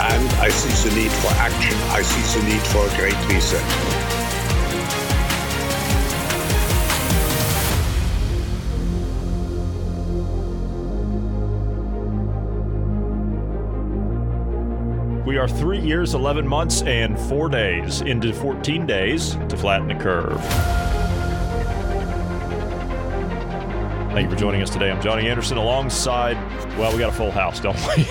and I see the need for action. I see the need for a great reset. We are three years, 11 months, and four days into 14 days to flatten the curve. Thank you for joining us today. I'm Johnny Anderson alongside, well, we got a full house, don't we?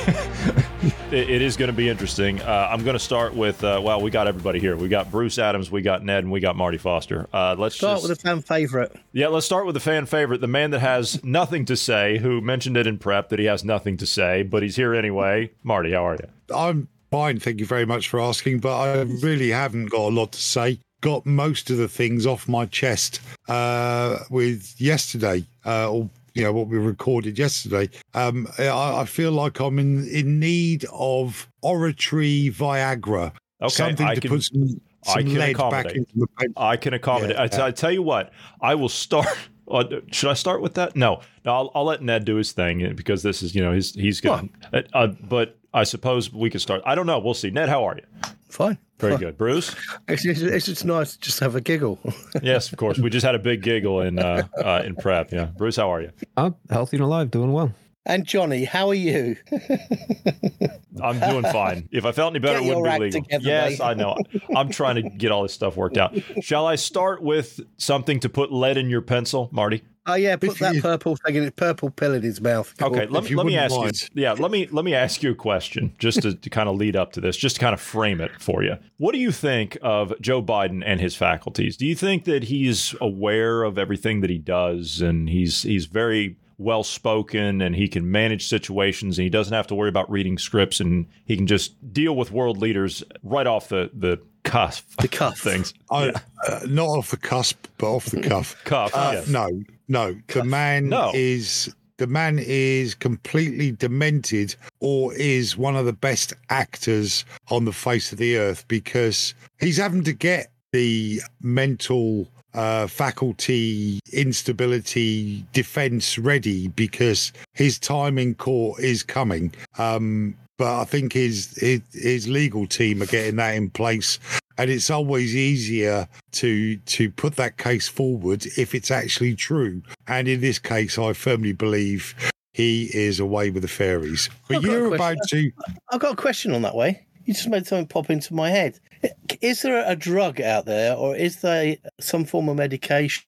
it, it is going to be interesting. Uh, I'm going to start with, uh, well, we got everybody here. We got Bruce Adams, we got Ned, and we got Marty Foster. Uh, let's start just, with a fan favorite. Yeah, let's start with the fan favorite, the man that has nothing to say, who mentioned it in prep that he has nothing to say, but he's here anyway. Marty, how are you? I'm fine. Thank you very much for asking, but I really haven't got a lot to say. Got most of the things off my chest uh, with yesterday, uh, or you know what we recorded yesterday. Um, I, I feel like I'm in in need of oratory Viagra. Okay, something I to can- put some, I can lead back accommodate. into the paper. I can accommodate. I, I tell you what, I will start. Uh, should I start with that? No, no. I'll, I'll let Ned do his thing uh, because this is, you know, he's he's going. Uh, uh, but I suppose we could start. I don't know. We'll see. Ned, how are you? Fine. Very Fine. good. Bruce. It's, it's, it's just nice just have a giggle. Yes, of course. We just had a big giggle in uh, uh, in prep. Yeah, Bruce, how are you? I'm healthy and alive, doing well. And Johnny, how are you? I'm doing fine. If I felt any better, Get it wouldn't your be act legal. together, yes, mate. I know. I'm trying to get all this stuff worked out. Shall I start with something to put lead in your pencil, Marty? Oh yeah, put If that you- purple thing in purple pill in his mouth. Okay, If let me let me ask mind. you. Yeah, let me let me ask you a question just to, to kind of lead up to this, just to kind of frame it for you. What do you think of Joe Biden and his faculties? Do you think that he's aware of everything that he does, and he's he's very well spoken, and he can manage situations, and he doesn't have to worry about reading scripts, and he can just deal with world leaders right off the the cusp, The cuff. things. I, uh, not off the cusp, but off the cuff. Cuff, Uh, yes. No, no. The man No. is the man is completely demented, or is one of the best actors on the face of the earth because he's having to get the mental uh, faculty instability defense ready because his time in court is coming. Um, but I think his, his his legal team are getting that in place, and it's always easier to to put that case forward if it's actually true. And in this case, I firmly believe he is away with the fairies. But I've you're about to. I've got a question on that way. You just made something pop into my head. Is there a drug out there, or is there some form of medication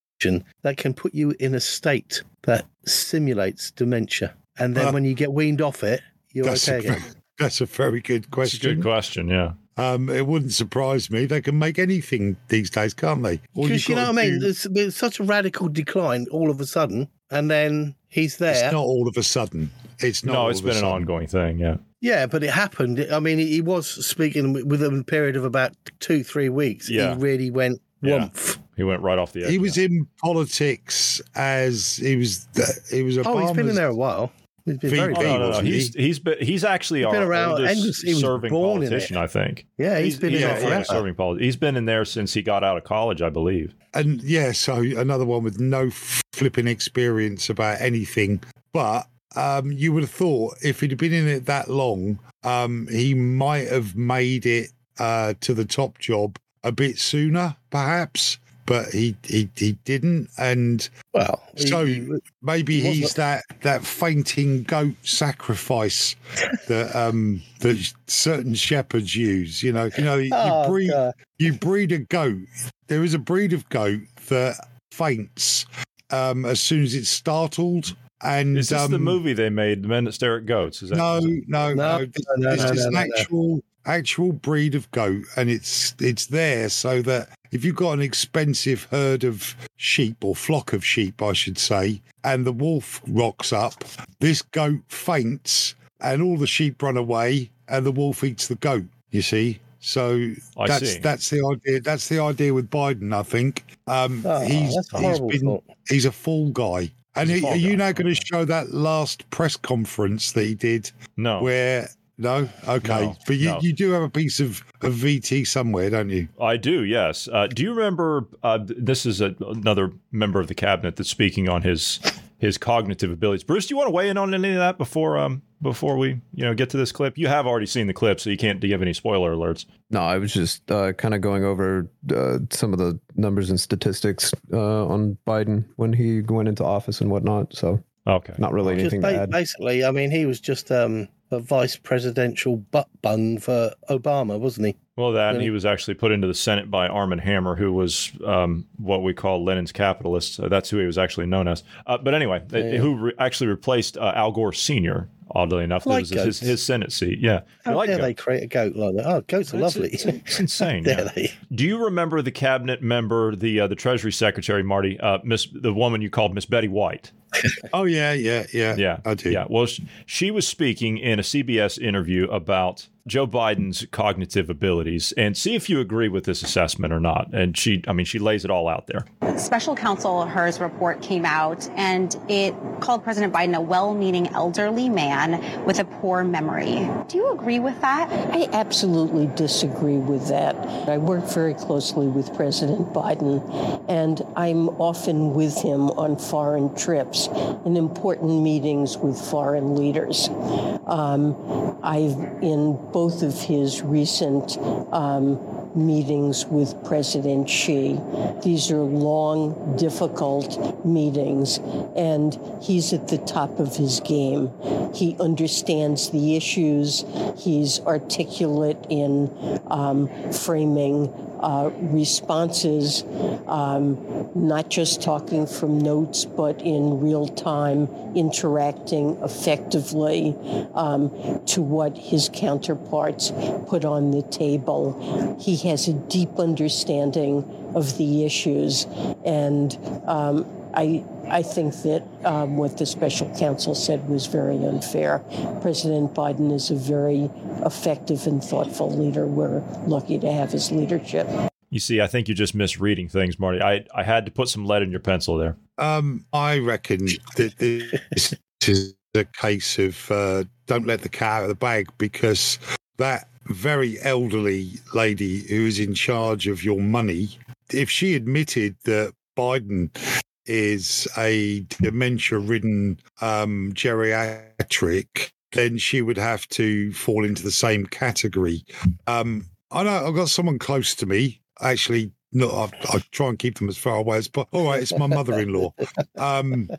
that can put you in a state that simulates dementia, and then Uh, when you get weaned off it, you're That's okay a, again? that's a very good That's a question. good question. Yeah. Um, it wouldn't surprise me. They can make anything these days, can't they? Because you've know what I mean. do- There's been such a radical decline all of a sudden, and then he's there. It's not all of a sudden. It's not. No, all it's of been an ongoing thing. Yeah. Yeah, but it happened. I mean, he was speaking within a period of about two, three weeks. Yeah. He really went Yeah. He went right off the edge. He was in politics as he was. He was. Oh, he's been in there a while. He's been VP, very Oh, no, no, no. He's he's been he's actually He's our been around- oldest and he was serving born in it. politician. I think. Yeah, he's been in there our forever. serving politician. He's been in there since he got out of college, I believe. and yeah, so another one with no flipping experience about anything. But um, you would have thought if he'd been in it that long, um, he might have made it uh, to the top job a bit sooner, perhaps. but he he, he didn't, and Well, so he- maybe he he's that that fainting goat sacrifice that um that certain shepherds use. You know, you know, you Oh, breed God. you breed a goat. There is a breed of goat that faints um as soon as it's startled. And Is this um, the movie they made, The Men That Stare at Goats? Is that no, no, No, no. This, no, this no, is no, an no, no. actual actual breed of goat, and it's it's there so that if you've got an expensive herd of sheep or flock of sheep, I should say, and the wolf rocks up, this goat faints, and all the sheep run away, and the wolf eats the goat. You see. So I that's see. that's the idea. That's the idea with Biden. I think um, Oh, he's that's a he's horrible been thought. he's a fool guy. And He's a are you now going to show that last press conference that he did No. where no okay No, but you, no. you do have a piece of, of vt somewhere don't you I do, yes. Uh, do you remember? Uh, this is a, another member of the cabinet that's speaking on his his cognitive abilities. Bruce, do you want to weigh in on any of that before um before we you know get to this clip? You have already seen the clip, so you can't give any spoiler alerts. No, I was just uh, kind of going over uh, some of the numbers and statistics uh, on Biden when he went into office and whatnot. So Okay. not really Just anything ba- to add. basically, I mean, he was just um, a vice presidential butt bung for Obama, wasn't he? Well, that and he was actually put into the Senate by Armand Hammer, who was um, what we call Lenin's capitalist. So that's who he was actually known as. Uh, but anyway, uh, Yeah. who re- actually replaced uh, Al Gore Sr. Oddly enough, I that like was his, his Senate seat. Yeah, I How like dare goats. they create a goat like that? Oh, goats are It's- lovely. It's, it's insane. yeah. they? Do you remember the cabinet member, the uh, the Treasury Secretary, Marty, uh, Miss the woman you called Miss Betty White? oh yeah yeah yeah Yeah, i do Yeah, well, sh- she was speaking in a CBS interview about Joe Biden's cognitive abilities, and see if you agree with this assessment or not. And she, I mean, she lays it all out there. Special counsel Hur's report came out and it called President Biden a well-meaning elderly man with a poor memory. Do you agree with that? I absolutely disagree with that. I work very closely with President Biden, and I'm often with him on foreign trips and important meetings with foreign leaders. Um, I've in both of his recent um, meetings with President Xi. These are long, difficult meetings, and he's at the top of his game. He understands the issues. He's articulate in um, framing uh, responses, um, not just talking from notes, but in real time, interacting effectively um, to what his counterparts put on the table. He has a deep understanding of the issues, and um, I, I think that um, what the special counsel said was very unfair. President Biden is a very effective and thoughtful leader. We're lucky to have his leadership. You see, I think you're just misreading things, Marty. I I had to put some lead in your pencil there. um i reckon that this is a case of uh, don't let the cat out of the bag because that very elderly lady who is in charge of your money if she admitted that biden is a dementia ridden um, geriatric, then she would have to fall into the same category. Um, I know I've got someone close to me, actually. No, I, I try and keep them as far away as possible. All right, it's my mother-in-law. Um,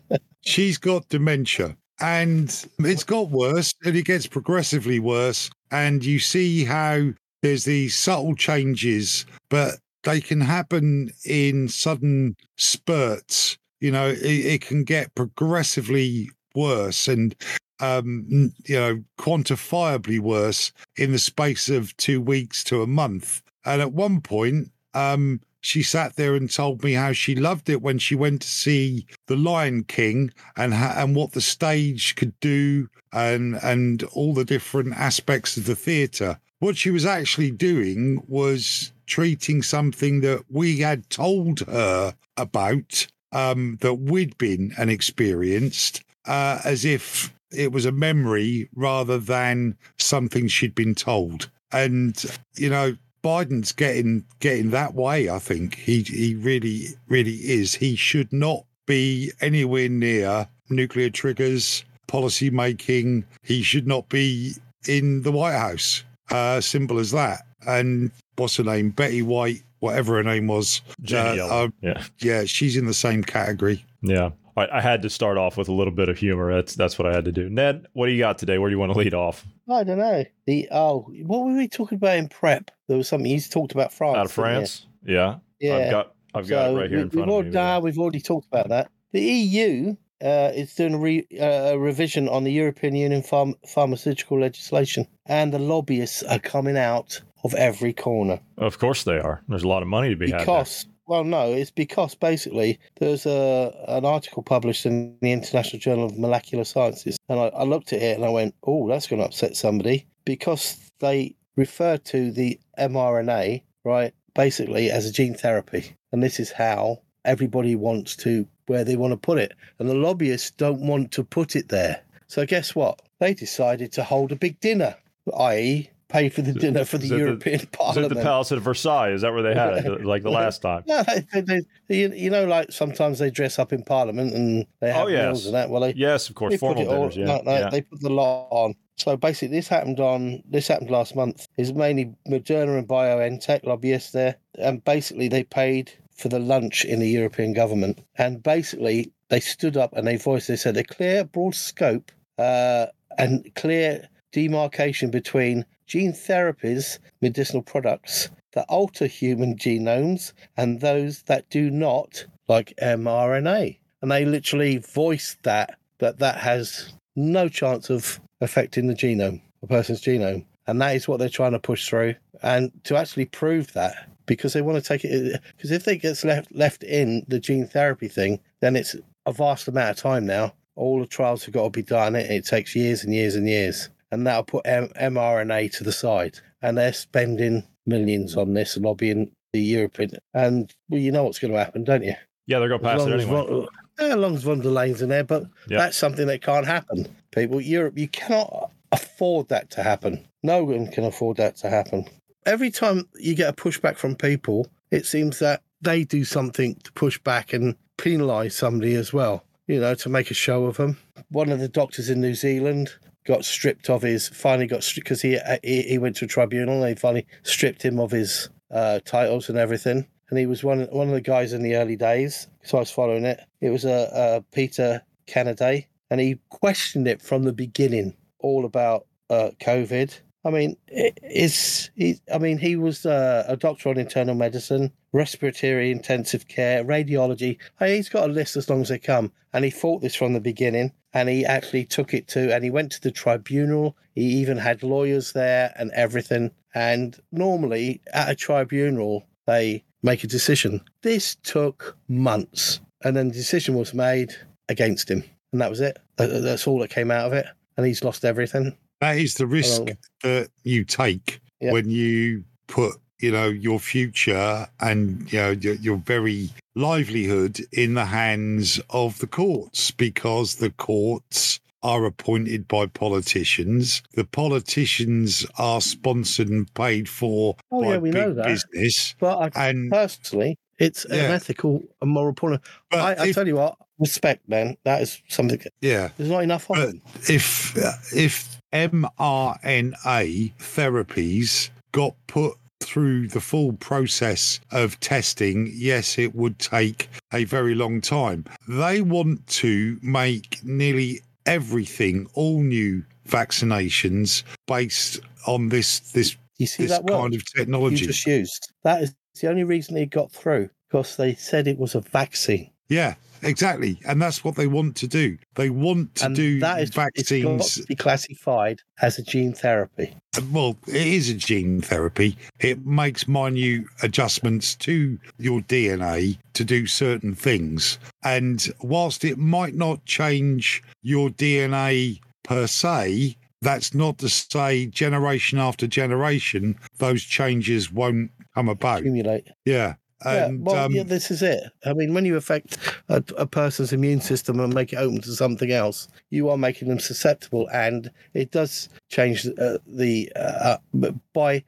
she's got dementia, and it's got worse, and it gets progressively worse. And you see how there's these subtle changes, but they can happen in sudden spurts. You know, it, it can get progressively worse and, um, you know, quantifiably worse in the space of two weeks to a month. And at one point, um, she sat there and told me how she loved it when she went to see The Lion King and ha- and what the stage could do and and all the different aspects of the theatre. What she was actually doing was treating something that we had told her about, um, that we'd been and experienced, uh, as if it was a memory rather than something she'd been told. And you know, Biden's getting getting that way. I think he he really really is. He should not be anywhere near nuclear triggers, policy making. He should not be in the White House. Uh, simple as that. And what's her name? Betty White whatever her name was. Jenny Uh, uh, yeah. yeah, she's in the same category. Yeah. I, I had to start off with a little bit of humor. That's that's what I had to do. Ned, what do you got today? Where do you want to lead off? I don't know. The oh, what were we talking about in prep? There was something you talked about France. Out of? France? Yeah. Yeah. I've got I've got it right here in we- front we've of me. nah, we've already talked about that. The EU uh, is doing a, re, uh, a revision on the European Union pharm- pharmaceutical legislation, and the lobbyists are coming out of every corner Of course they are. There's a lot of money to be had. because. Well, no, it's because basically there's a an article published in the International Journal of Molecular Sciences, and I, I looked at it and I went, "Oh, that's going to upset somebody," because they refer to the mRNA right basically as a gene therapy, and this is how everybody wants to where they want to put it, and the lobbyists don't want to put it there. So guess what? They decided to hold a big dinner, i.e., pay for the dinner for the European Is it Parliament. the Palace at Versailles? Is that where they had it? Like the last time? No, they, they, they, you, know, like sometimes they dress up in Parliament and they have Oh, yes. meals and that. Well, they, Yes, of course. they put Formal it all- Yeah. no, no, yeah. they put the lot on. So basically, this happened on this happened last month. Is mainly Moderna and BioNTech lobbyists there, and basically they paid for the lunch in the European government, and basically they stood up and they voiced. They said a clear, broad scope uh, and clear demarcation between gene therapies, medicinal products that alter human genomes, and those that do not, like mRNA. And they literally voiced that that that has no chance of affecting the genome, a person's genome. And that is what they're trying to push through. And to actually prove that, because they want to take it, because if it gets left left in the gene therapy thing, then it's a vast amount of time now. All the trials have got to be done. It, it takes years and years and years. And that'll put M- mRNA to the side. And they're spending millions on this, lobbying the European. And well, you know what's going to happen, don't you? Yeah, they're going to pass As it as anyway. Von- as long as von der Leyen's in there, but Yeah. that's something that can't happen. People, Europe, you cannot afford that to happen. No one can afford that to happen. Every time you get a pushback from people, it seems that they do something to push back and penalise somebody as well, you know, to make a show of them. One of the doctors in New Zealand got stripped of his, finally got stripped because he, he he went to a tribunal and they finally stripped him of his uh, titles and everything. And he was one one of the guys in the early days, so I was following it. It was a, uh Peter Canaday, and he questioned it from the beginning, all about uh, COVID. I mean, it, it's he. I mean, he was uh, a doctor on internal medicine, respiratory intensive care, radiology. He's got a list as long as they come, and he fought this from the beginning. And he actually took it to, and he went to the tribunal. He even had lawyers there and everything. And normally at a tribunal, they make a decision. This took months, and then the decision was made against him, and that was it. That's all that came out of it, and he's lost everything. That is the risk that you take Yeah. when you put, you know, your future and you know your, your very livelihood in the hands of the courts, because the courts are appointed by politicians. The politicians are sponsored and paid for Oh, by yeah, we know that. business. But I, And personally, it's an ethical and moral. But I, I if- tell you what, respect, man. That is something. yeah, There's not enough of it. if if mRNA therapies got put through the full process of testing, yes, it would take a very long time. They want to make nearly everything, all new vaccinations, based on this this You this word kind of you technology. just used? That is the only reason it got through because they said it was a vaccine. Yeah, exactly, and that's what they want to do. They want to and do that is it's got vaccines. to be classified as a gene therapy. Well, it is a gene therapy. It makes minute adjustments to your DNA to do certain things. And whilst it might not change your DNA per se, that's not to say generation after generation, those changes won't come about. Accumulate. Yeah. And yeah, well, um, yeah, this is it. I mean, when you affect a, a person's immune system and make it open to something else, you are making them susceptible, and it does change uh, the uh, uh, by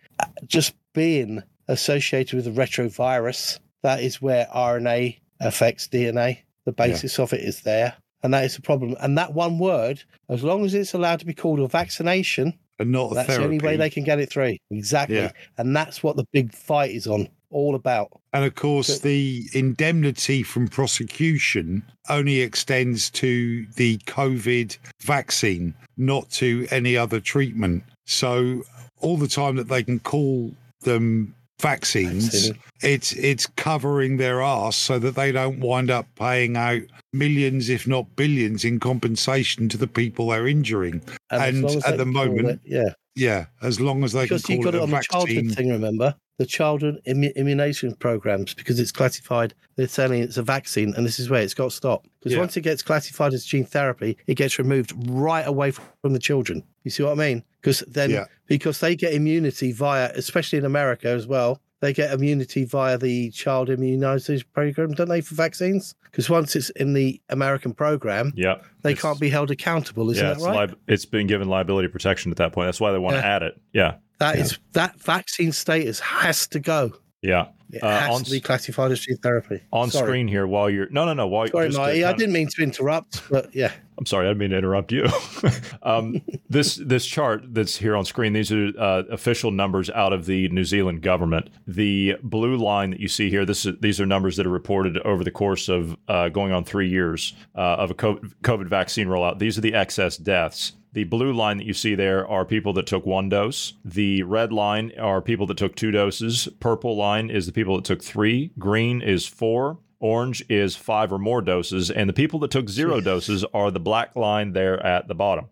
just being associated with a retrovirus. That is where RNA affects DNA. The basis of it is there, and that is the problem. And that one word, as long as it's allowed to be called a vaccination, and not a That's therapy. the only way they can get it through. Exactly. Yeah. And that's what the big fight is on, all about. And of course, the indemnity from prosecution only extends to the COVID vaccine, not to any other treatment. So, all the time that they can call them vaccines, Vaccine. it's it's covering their ass so that they don't wind up paying out millions, if not billions, in compensation to the people they're injuring. And, And long as at the moment, it- yeah. Yeah, as long as they Because can you call got it it a on the childhood vaccine. thing, remember? The childhood immu- immunization programs, because it's classified, they're saying it's a vaccine, and this is where it's got to stop. Because Yeah. once it gets classified as gene therapy, it gets removed right away from the children. You see what I mean? Because then, Yeah. because they get immunity via, especially in America as well, they get immunity via the child immunization program, don't they, for vaccines? Because once it's in the American program, Yeah. they can't be held accountable. Isn't yeah, that it's, right? li- it's been given liability protection at that point. That's why they want to Yeah. add it. Yeah. That is that vaccine status has to go. Yeah. It Uh, has on to be classified as gene therapy. on Sorry. screen here while you're no no no while Sorry, just Marty. I didn't mean to interrupt, but yeah. I'm sorry, I didn't mean to interrupt you. um, this this chart that's here on screen, these are uh, official numbers out of the New Zealand government. The blue line that you see here, this is, these are numbers that are reported over the course of uh, going on three years uh, of a co- COVID vaccine rollout. These are the excess deaths. The blue line that you see there are people that took one dose. The red line are people that took two doses. Purple line is the people that took three. Green is four. Orange is five or more doses. And the people that took zero doses are the black line there at the bottom.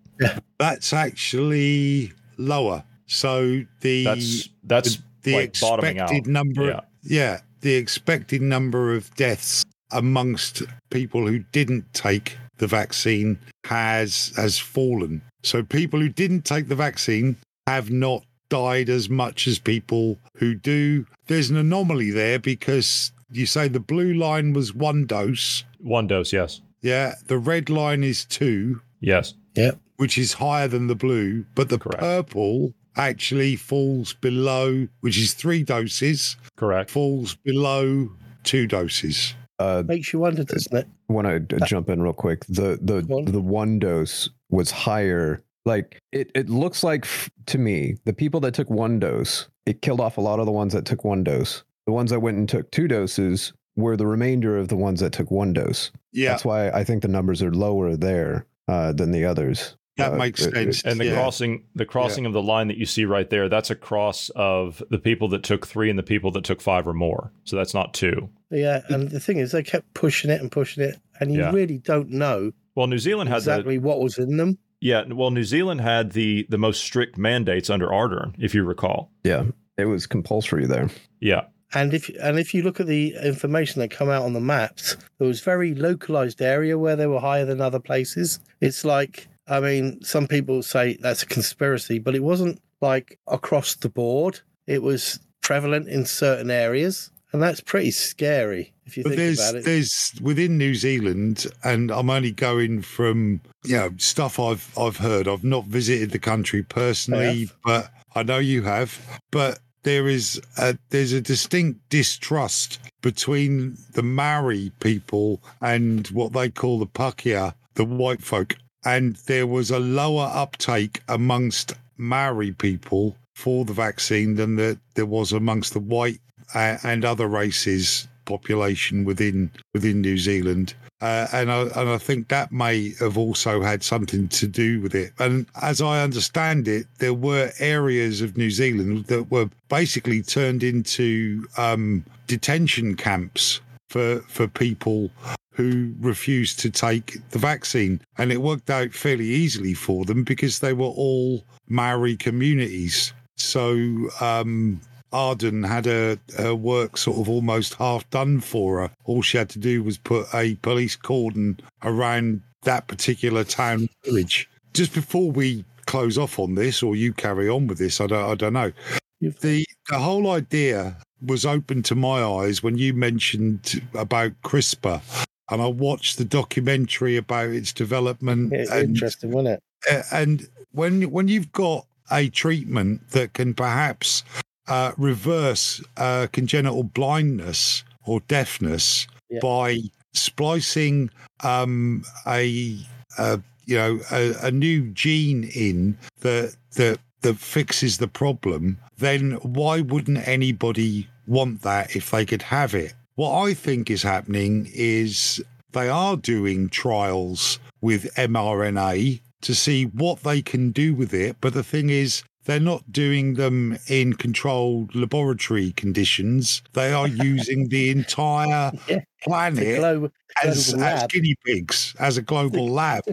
That's actually lower. So the That's that's the like bottoming out. expected number Yeah. yeah the expected number of deaths amongst people who didn't take the vaccine has has fallen so people who didn't take the vaccine have not died as much as people who do there's an anomaly there because you say the blue line was one dose One dose, yes. yeah the red line is two Yes. Yep. which is higher than the blue, but the purple actually falls below, which is three doses, Correct. falls below two doses. Uh, Makes you wonder, doesn't it? I want to jump in real quick. The the the one dose was higher. Like it, it looks like f- to me, the people that took one dose, it killed off a lot of the ones that took one dose. The ones that went and took two doses were the remainder of the ones that took one dose. Yeah. that's why I think the numbers are lower there uh, than the others. That Uh, makes it- sense. it- And the Yeah. crossing, the crossing of the line that you see right there, that's a cross of the people that took three and the people that took five or more. So that's not two. Yeah, and the thing is, they kept pushing it and pushing it, and you Yeah. really don't know Well, New Zealand had the exactly what was in them. yeah. Well, New Zealand had the the most strict mandates under Ardern, if you recall. Yeah, it was compulsory there. Yeah. And if and if you look at the information that come out on the maps, there was very localized area where they were higher than other places. It's like, I mean, some people say that's a conspiracy, but it wasn't like across the board. It was prevalent in certain areas, and that's pretty scary if you But think about it. there's within New Zealand, and I'm only going from you know stuff I've I've heard. I've not visited the country personally, but I know you have. But there is a, there's a distinct distrust between the Maori people and what they call the Pakeha, the white folk, and there was a lower uptake amongst Maori people for the vaccine than the, there was amongst the white uh, and other races population within within New Zealand. Uh, and I and I think that may have also had something to do with it. And as I understand it, there were areas of New Zealand that were basically turned into um, detention camps for for people who refused to take the vaccine, and it worked out fairly easily for them because they were all Maori communities. So um, Ardern had her, her work sort of almost half done for her. All she had to do was put a police cordon around that particular town village. Just before we close off on this, or you carry on with this, I don't, I don't know. The the whole idea was open to my eyes when you mentioned about CRISPR, and I watched the documentary about its development. It's and, interesting, wasn't it? and when when you've got a treatment that can perhaps uh, reverse uh, congenital blindness or deafness Yeah. by splicing um, a, a you know a, a new gene in that that that fixes the problem, then why wouldn't anybody want that if they could have it? What I think is happening is they are doing trials with mRNA to see what they can do with it. But the thing is, they're not doing them in controlled laboratory conditions. They are using the entire Yeah. planet global- as, global as guinea pigs, as a global lab.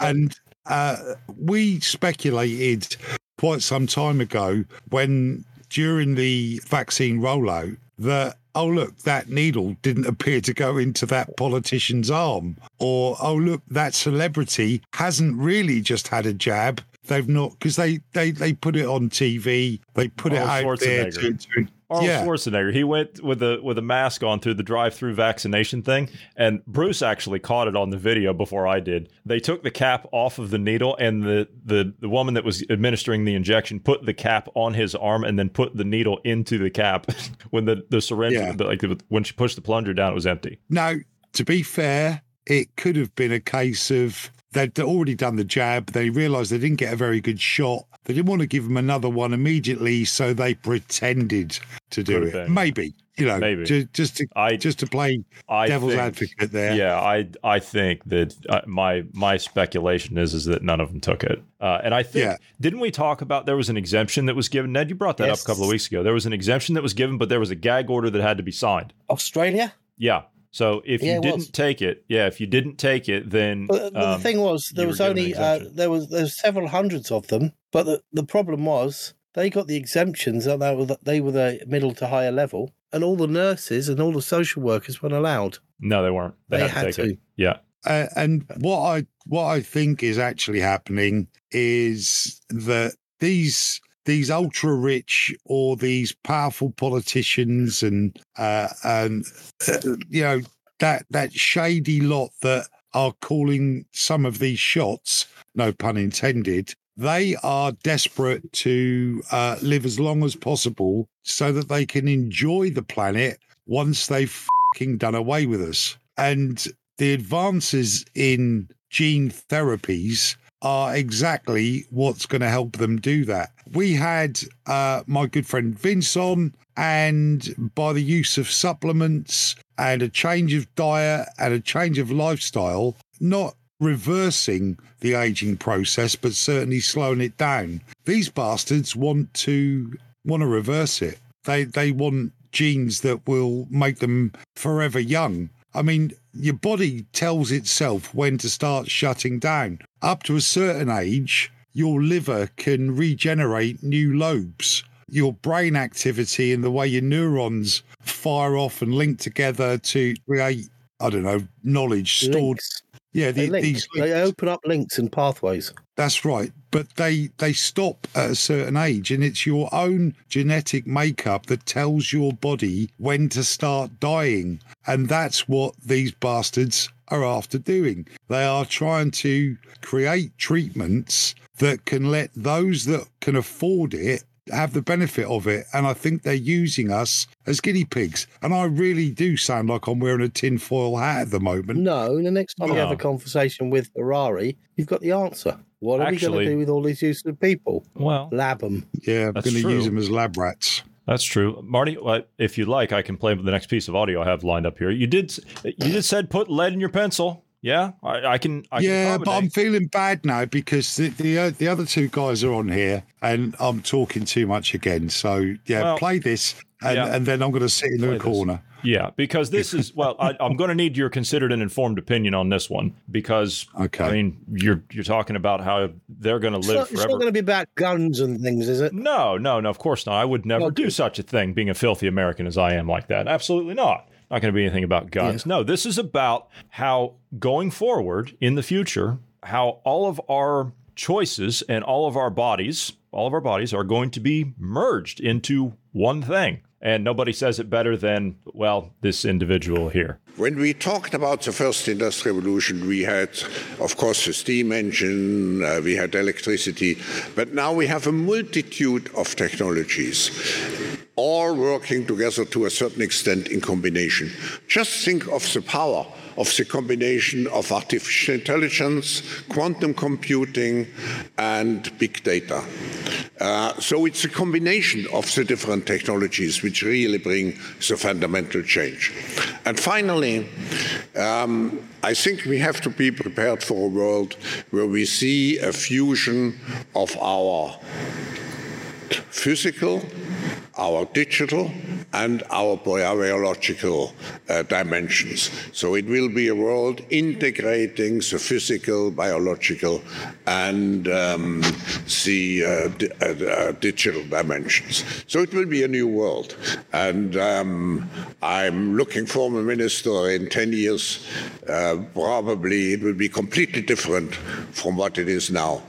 And uh, we speculated quite some time ago when during the vaccine rollout that oh look that needle didn't appear to go into that politician's arm or oh look that celebrity hasn't really just had a jab they've not because they, they they put it on tv they put it Arnold out there to, to Arnold yeah Schwarzenegger. He went with a with a mask on through the drive-through vaccination thing, and Bruce actually caught it on the video before I did. They took the cap off of the needle, and the the the woman that was administering the injection put the cap on his arm, and then put the needle into the cap. when the the syringe, Yeah. like when she pushed the plunger down, it was empty. Now, to be fair, it could have been a case of they'd already done the jab. They realised they didn't get a very good shot. They didn't want to give him another one immediately, so they pretended to do Could it. been. Maybe, you know, Maybe. ju- just to I just to play I devil's think- advocate there. Yeah, I I think that uh, my my speculation is is that none of them took it, uh, and I think Yeah. didn't we talk about there was an exemption that was given? Ned, you brought that up a couple of weeks ago. There was an exemption that was given, but there was a gag order that had to be signed. Australia. Yeah. So if Yeah, you didn't was. take it, yeah, if you didn't take it, then But, but um, the thing was, there was were given an only uh, exemption. there was there's several hundreds of them. But the, the problem was they got the exemptions and they were the, they were the middle to higher level, and all the nurses and all the social workers weren't allowed. no, they weren't. They, They had, to had take to. it. Yeah. Uh, and what I what I think is actually happening is that these these ultra rich or these powerful politicians and uh, and uh, you know that that shady lot that are calling some of these shots, no pun intended. They are desperate to uh, live as long as possible so that they can enjoy the planet once they've done away with us. And the advances in gene therapies are exactly what's going to help them do that. We had uh, my good friend Vince on, and by the use of supplements and a change of diet and a change of lifestyle, not reversing the aging process, but certainly slowing it down. These bastards want to want to reverse it. They they want genes that will make them forever young. I mean, your body tells itself when to start shutting down. Up to a certain age, your liver can regenerate new lobes. Your brain activity and the way your neurons fire off and link together to create, I don't know, knowledge stored. Links. Yeah, They, the, link. these they open up links and pathways. that's right. But they they stop at a certain age and it's your own genetic makeup that tells your body when to start dying. And that's what these bastards are after doing. They are trying to create treatments that can let those that can afford it have the benefit of it. And I think they're using us as guinea pigs. And I really do sound like I'm wearing a tinfoil hat at the moment. No, the next time you have a conversation with Harari, you've got the answer. What are we going to do with all these useless people? Well, Lab them. Yeah, I'm going to use them as lab rats. That's true, Marty. uh, If you like, I can play the next piece of audio I have lined up here. You did, you just said put lead in your pencil. Yeah, I, I can. I yeah, can but I'm feeling bad now because the the, uh, the other two guys are on here and I'm talking too much again. So yeah, Well, play this and, yeah. and then I'm going to sit in Play the this. corner. Yeah, because this is well, I, I'm going to need your considered and informed opinion on this one because Okay. I mean you're you're talking about how they're going to It's live not, it's not going to be about guns and things, is it? No, no, no. Of course not. I would never Okay. do such a thing. Being a filthy American as I am, like that, absolutely not. Not going to be anything about guns. No, this is about how going forward in the future, how all of our choices and all of our bodies, all of our bodies are going to be merged into one thing. And nobody says it better than, well, this individual here. When we talked about the first industrial revolution, we had, of course, the steam engine, uh, we had electricity, but now we have a multitude of technologies. all working together to a certain extent in combination. Just think of the power of the combination of artificial intelligence, quantum computing, and big data. Uh, so it's a combination of the different technologies which really bring the fundamental change. And finally, um, I think we have to be prepared for a world where we see a fusion of our physical our digital and our biological uh, dimensions. So it will be a world integrating the physical, biological, and um, the uh, di- uh, digital dimensions. So it will be a new world. And um, I'm looking for a minister in 10 years. Uh, probably it will be completely different from what it is now.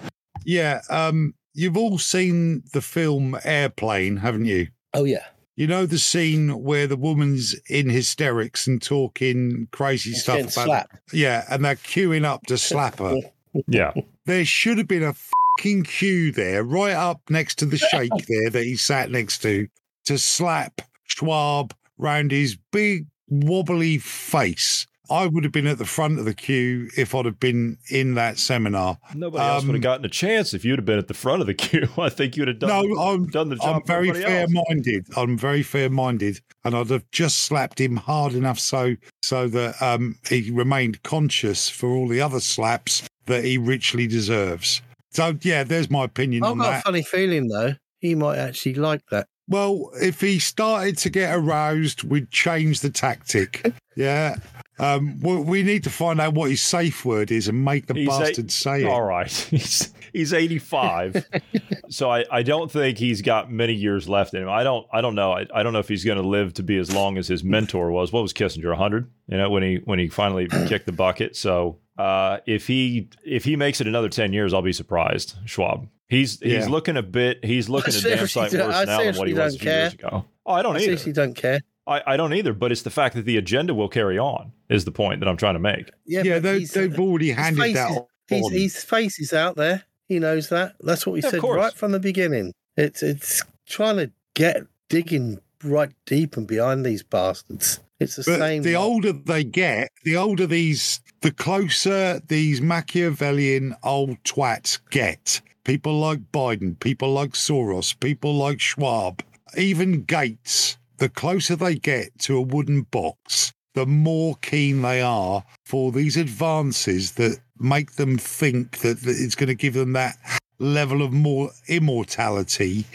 Yeah. Um, you've all seen the film Airplane, haven't you? Oh yeah. You know the scene where the woman's in hysterics and talking crazy She's stuff about slapped. Yeah, and they're queuing up to slap her. Yeah. There should have been a fucking queue there, right up next to the shake there that he sat next to, to slap Schwab round his big wobbly face. I would have been at the front of the queue if I'd have been in that seminar. Nobody else would Um, have gotten a chance if you'd have been at the front of the queue. I think you'd have done, No, I'm, done the job. I'm very fair else. minded. I'm very fair minded, and I'd have just slapped him hard enough so so that um, he remained conscious for all the other slaps that he richly deserves. So yeah, there's my opinion I've on got a funny feeling though. He might actually like that. Well, if he started to get aroused, we'd change the tactic. Yeah. Um, we, we need to find out what his safe word is and make the He's a- bastard say it. All right. He's he's 85. so I, I don't think he's got many years left in him. I don't I don't know. I, I don't know if he's going to live to be as long as his mentor was. What was Kissinger 100? You know, when he when he finally kicked the bucket. So uh, if he if he makes it another 10 years, I'll be surprised. Schwab. He's he's Yeah. looking a bit he's looking a damn sight worse I now than what he seriously was a don't few years care. ago. Oh, I don't I either. seriously don't care. I, I don't either, but it's the fact that the agenda will carry on is the point that I'm trying to make. Yeah, Yeah, but they, he's- they've already handed face that is- His, his face is out there. He knows that. That's what we Yeah, said right from the beginning. It's it's trying to get digging right deep and behind these bastards. It's the But same. the lot. older they get, the older these, the closer these Machiavellian old twats get. People like Biden, people like Soros, people like Schwab, even Gates. The closer they get to a wooden box, the more keen they are for these advances that make them think that, that it's going to give them that level of more immortality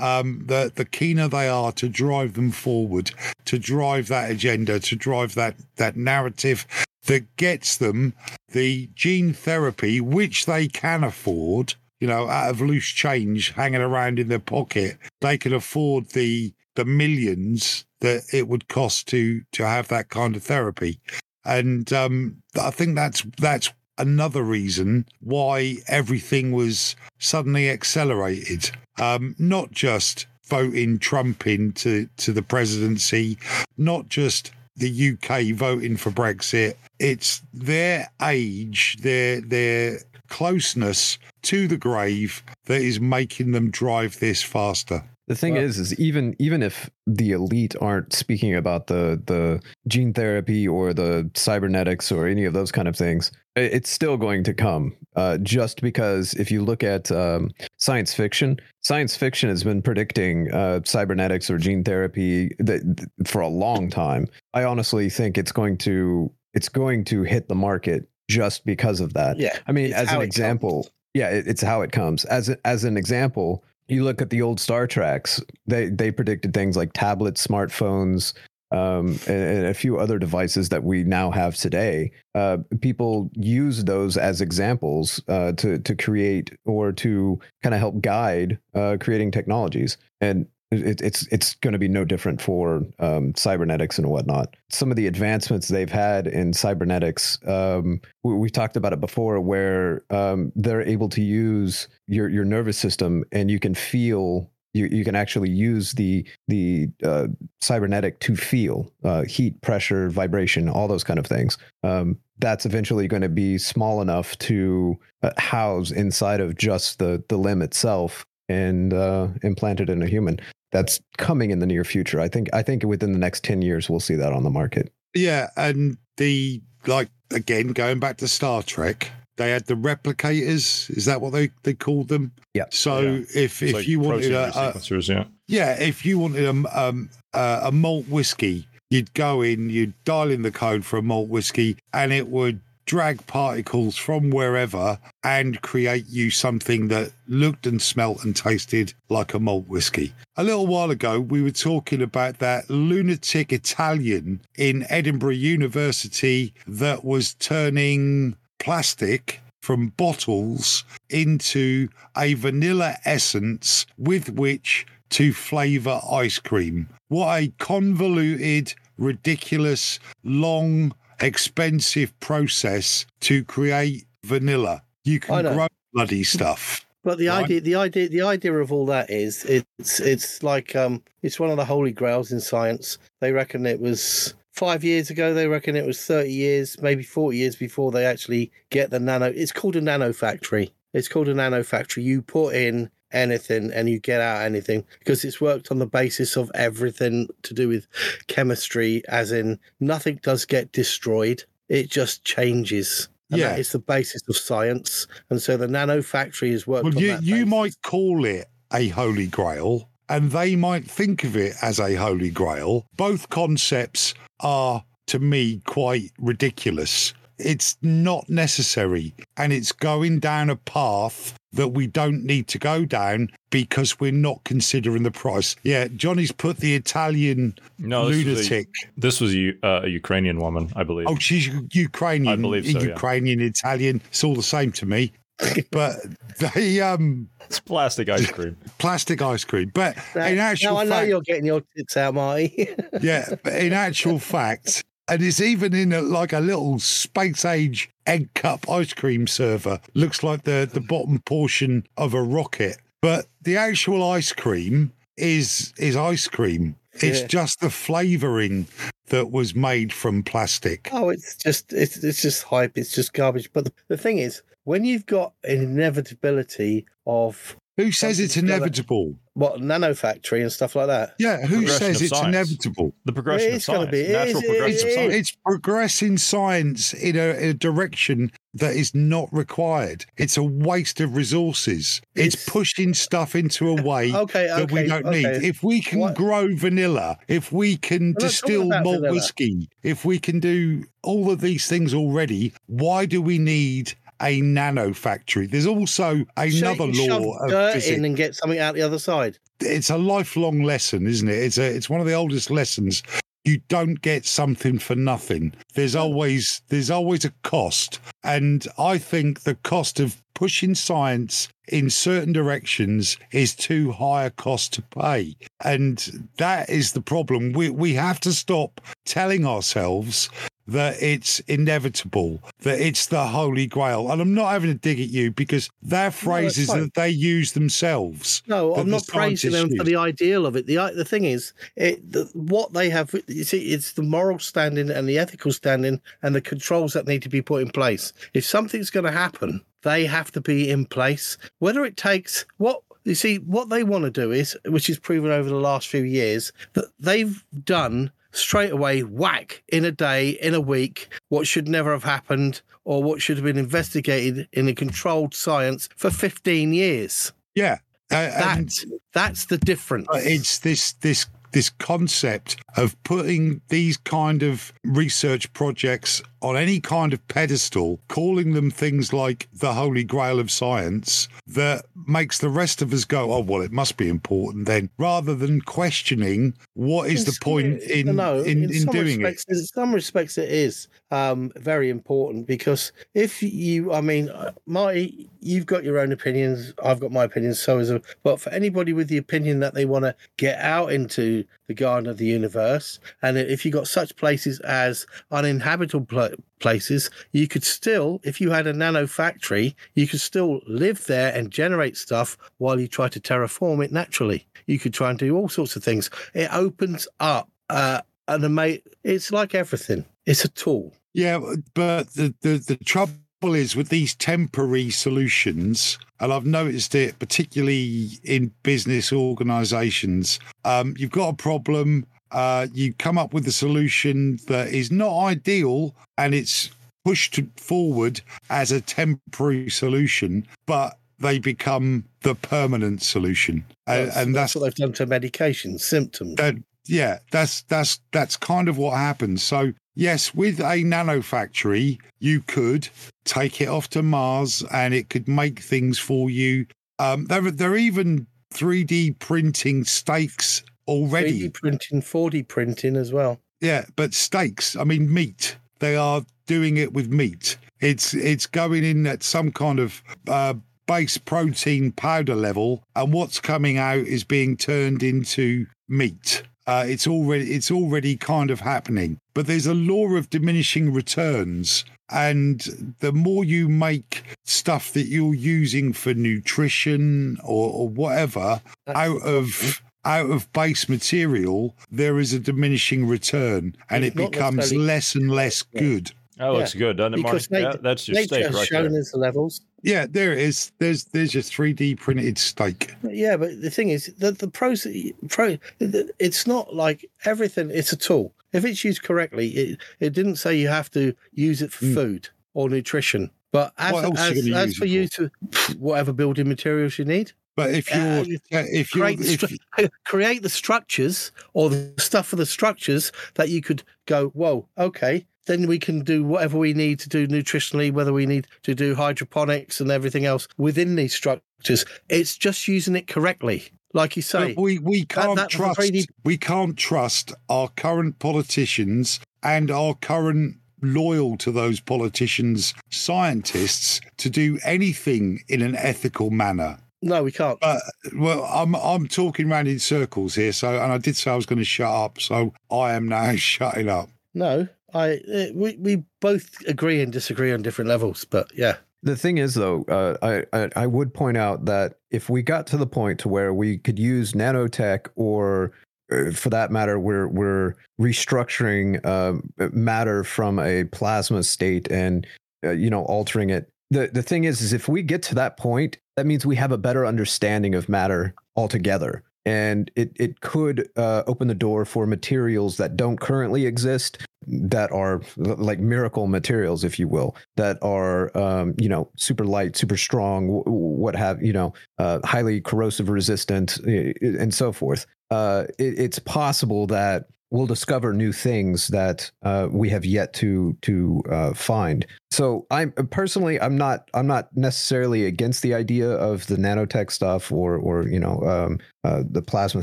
um, the the keener they are to drive them forward, to drive that agenda, to drive that that narrative that gets them the gene therapy which they can afford. You know, out of loose change hanging around in their pocket, they can afford the the millions that it would cost to to have that kind of therapy. And um, I think that's that's another reason why everything was suddenly accelerated. Um, not just voting Trump into to the presidency, not just the UK voting for Brexit. It's their age, their their closeness to the grave that is making them drive this faster. The thing is, is even even if the elite aren't speaking about the the gene therapy or the cybernetics or any of those kind of things, it's still going to come. Uh, just because if you look at um, science fiction, science fiction has been predicting uh, cybernetics or gene therapy that, for a long time. I honestly think it's going to it's going to hit the market just because of that. Yeah, I mean, as an example, yeah, it, it's how it comes. As a, as an example, you look at the old Star Treks. They they predicted things like tablets, smartphones, um, and, and a few other devices that we now have today. Uh, people use those as examples uh, to to create or to kind of help guide uh, creating technologies. And it, it's it's going to be no different for um, cybernetics and whatnot. Some of the advancements they've had in cybernetics, um, we, we've talked about it before, where um, they're able to use your your nervous system and you can feel. You, you can actually use the the uh, cybernetic to feel uh, heat, pressure, vibration, all those kind of things. Um, that's eventually going to be small enough to uh, house inside of just the the limb itself and uh, implant it in a human. That's coming in the near future. I think I think within the next 10 years we'll see that on the market. Yeah, and the like again going back to Star Trek, they had the replicators. Is that what they they called them? Yeah. So Yeah. if It's if like you wanted a, a yeah. yeah, if you wanted a um a, a malt whiskey, you'd go in, you'd dial in the code for a malt whiskey, and it would drag particles from wherever and create you something that looked and smelt and tasted like a malt whiskey. A little while ago, we were talking about that lunatic Italian in Edinburgh University that was turning plastic from bottles into a vanilla essence with which to flavor ice cream. What a convoluted, ridiculous, long, expensive process to create vanilla. You can grow bloody stuff. But the Right. idea, the idea, the idea of all that is it's it's like um it's one of the holy grails in science. They reckon it was five years ago. They reckon it was thirty years, maybe forty years before they actually get the nano. It's called a nano factory. It's called a nano factory. You put in anything and you get out anything because it's worked on the basis of everything to do with chemistry, as in nothing does get destroyed. It just changes. And Yeah. it's the basis of science. And so the nano factory is worked Well, you, you might call it a holy grail, and they might think of it as a holy grail. Both concepts are, to me, quite ridiculous. It's not necessary, and it's going down a path that we don't need to go down because we're not considering the price. Yeah, Johnny's put the Italian No, this was a- lunatic. This was a, U- uh, a Ukrainian woman, I believe. Oh, she's Ukrainian. I believe so, yeah. Ukrainian, Italian. It's all the same to me. But they um It's plastic ice cream. plastic ice cream. But Now, in actual now I know fact, you're getting your tits out, Marty. yeah, but in actual fact, and it's even in a, like a little space age egg cup ice cream server. Looks like the the bottom portion of a rocket, but the actual ice cream is is ice cream. It's Yeah. just the flavoring that was made from plastic. oh, it's just it's it's just hype. It's just garbage. But the, the thing is, when you've got an inevitability of Who says it's inevitable? what nano factory and stuff like that, Yeah, who says it's science. inevitable? The progression It's of gonna science. be- it Natural is- it progression is- of science. It's progressing science in a, in a direction that is not required. It's a waste of resources. It's, It's- pushing stuff into a way Okay, that we don't okay. need. If we can What- grow vanilla, if we can not talking distill about malt vanilla. whiskey, if we can do all of these things already, why do we need a nano factory? There's also another law of dirt physics in and get something out the other side. it's a lifelong lesson, isn't it? It's a it's one of the oldest lessons. You don't get something for nothing. There's always there's always a cost, and I think the cost of pushing science in certain directions is too high a cost to pay, and that is the problem. We we have to stop telling ourselves that it's inevitable, that it's the holy grail. And I'm not having to dig at you because they're phrases fine. that they use themselves. No, I'm not praising them scientists for the ideal of it. The the thing is, it the, what they have. You see, it's the moral standing and the ethical standing and the controls that need to be put in place. If something's going to happen, they have to be in place. Whether it takes what you see, what they want to do is, which is proven over the last few years, that they've done straight away whack in a day, in a week, what should never have happened or what should have been investigated in a controlled science for 15 years. Yeah. Uh, and That that's the difference. uh, it's this this this concept of putting these kind of research projects on any kind of pedestal, calling them things like the holy grail of science, that makes the rest of us go, "Oh well, it must be important then," rather than questioning what is the some- point in no, in, in, some doing it. In some respects, it is um, very important because if you, I mean, uh, Marty, you've got your own opinions. I've got my opinions. So is a, but for anybody with the opinion that they want to get out into the garden of the universe, and if you've got such places as uninhabitable pla- places, you could still, if you had a nano factory, you could still live there and generate stuff while you try to terraform it naturally. You could try and do all sorts of things. It opens up uh, an amazing. It's like everything. It's a tool. Yeah, but the, the, the trouble is with these temporary solutions, and I've noticed it particularly in business organizations, um, you've got a problem. Uh, you come up with a solution that is not ideal and it's pushed forward as a temporary solution, but they become the permanent solution. That's, and, that's, that's, what they've done to medication symptoms. That, yeah, that's that's that's kind of what happens. So yes, with a nano factory, you could take it off to Mars and it could make things for you. Um, they're they're even 3D printing steaks already. 3D printing, 4D printing as well. Yeah, but steaks. I mean meat. They are doing it with meat. It's it's going in at some kind of uh, base protein powder level, and what's coming out is being turned into meat. Uh, it's already it's already kind of happening, but there's a law of diminishing returns, and the more you make stuff that you're using for nutrition or, or whatever That's out of out of base material, there is a diminishing return, and it's it becomes less and less good. That yeah. looks good, doesn't it, Mark? Nature, yeah, that's your steak right shown there. us the levels. Yeah, there it is. There's there's your 3D printed steak. Yeah, but the thing is that the process, pro, it's not like everything. It's a tool. If it's used correctly, it it didn't say you have to use it for mm. food or nutrition. But as, as, as for you to whatever building materials you need, but if you're, uh, if you create, if, create the structures or the stuff for the structures that you could go, whoa, okay, then we can do whatever we need to do nutritionally, whether we need to do hydroponics and everything else within these structures. It's just using it correctly. Like you say, but we we can't that, trust we can't trust our current politicians and our current loyal to those politicians scientists to do anything in an ethical manner. No, we can't. Uh, well, I'm I'm talking around in circles here. So, and I did say I was going to shut up. So I am now shutting up. No, I uh, we we both agree and disagree on different levels, but yeah. The thing is, though, uh, I, I, I would point out that if we got to the point to where we could use nanotech, or uh, for that matter, we're we're restructuring um, matter from a plasma state and uh, you know altering it. The the thing is, is if we get to that point, that means we have a better understanding of matter altogether. And it it could uh, open the door for materials that don't currently exist that are like miracle materials if you will that are um, you know super light super strong what have you know uh, highly corrosive resistant and so forth. Uh, it, it's possible that we'll discover new things that uh, we have yet to to uh, find. So I'm personally I'm not I'm not necessarily against the idea of the nanotech stuff or or you know um, uh, the plasma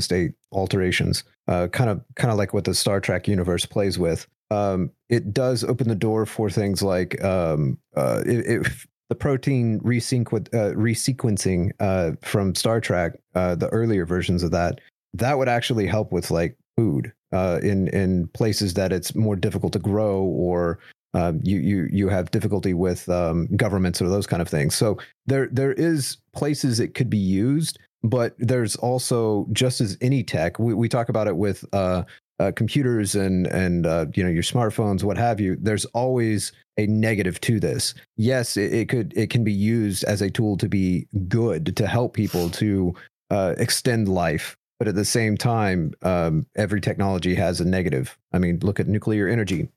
state alterations. kind of kind of like what the Star Trek universe plays with. Um, it does open the door for things like um, uh, if the protein resequ- uh, resequencing uh, from Star Trek, the earlier versions of that. That would actually help with like food uh, in in places that it's more difficult to grow or uh, you you you have difficulty with um, governments or those kind of things. So there there is places it could be used, but there's also just as any tech. We we talk about it with uh, uh, computers and and uh, you know your smartphones, what have you. There's always a negative to this. Yes, it, it could it can be used as a tool to be good to help people to uh, extend life but at the same time, um, every technology has a negative. I mean, look at nuclear energy.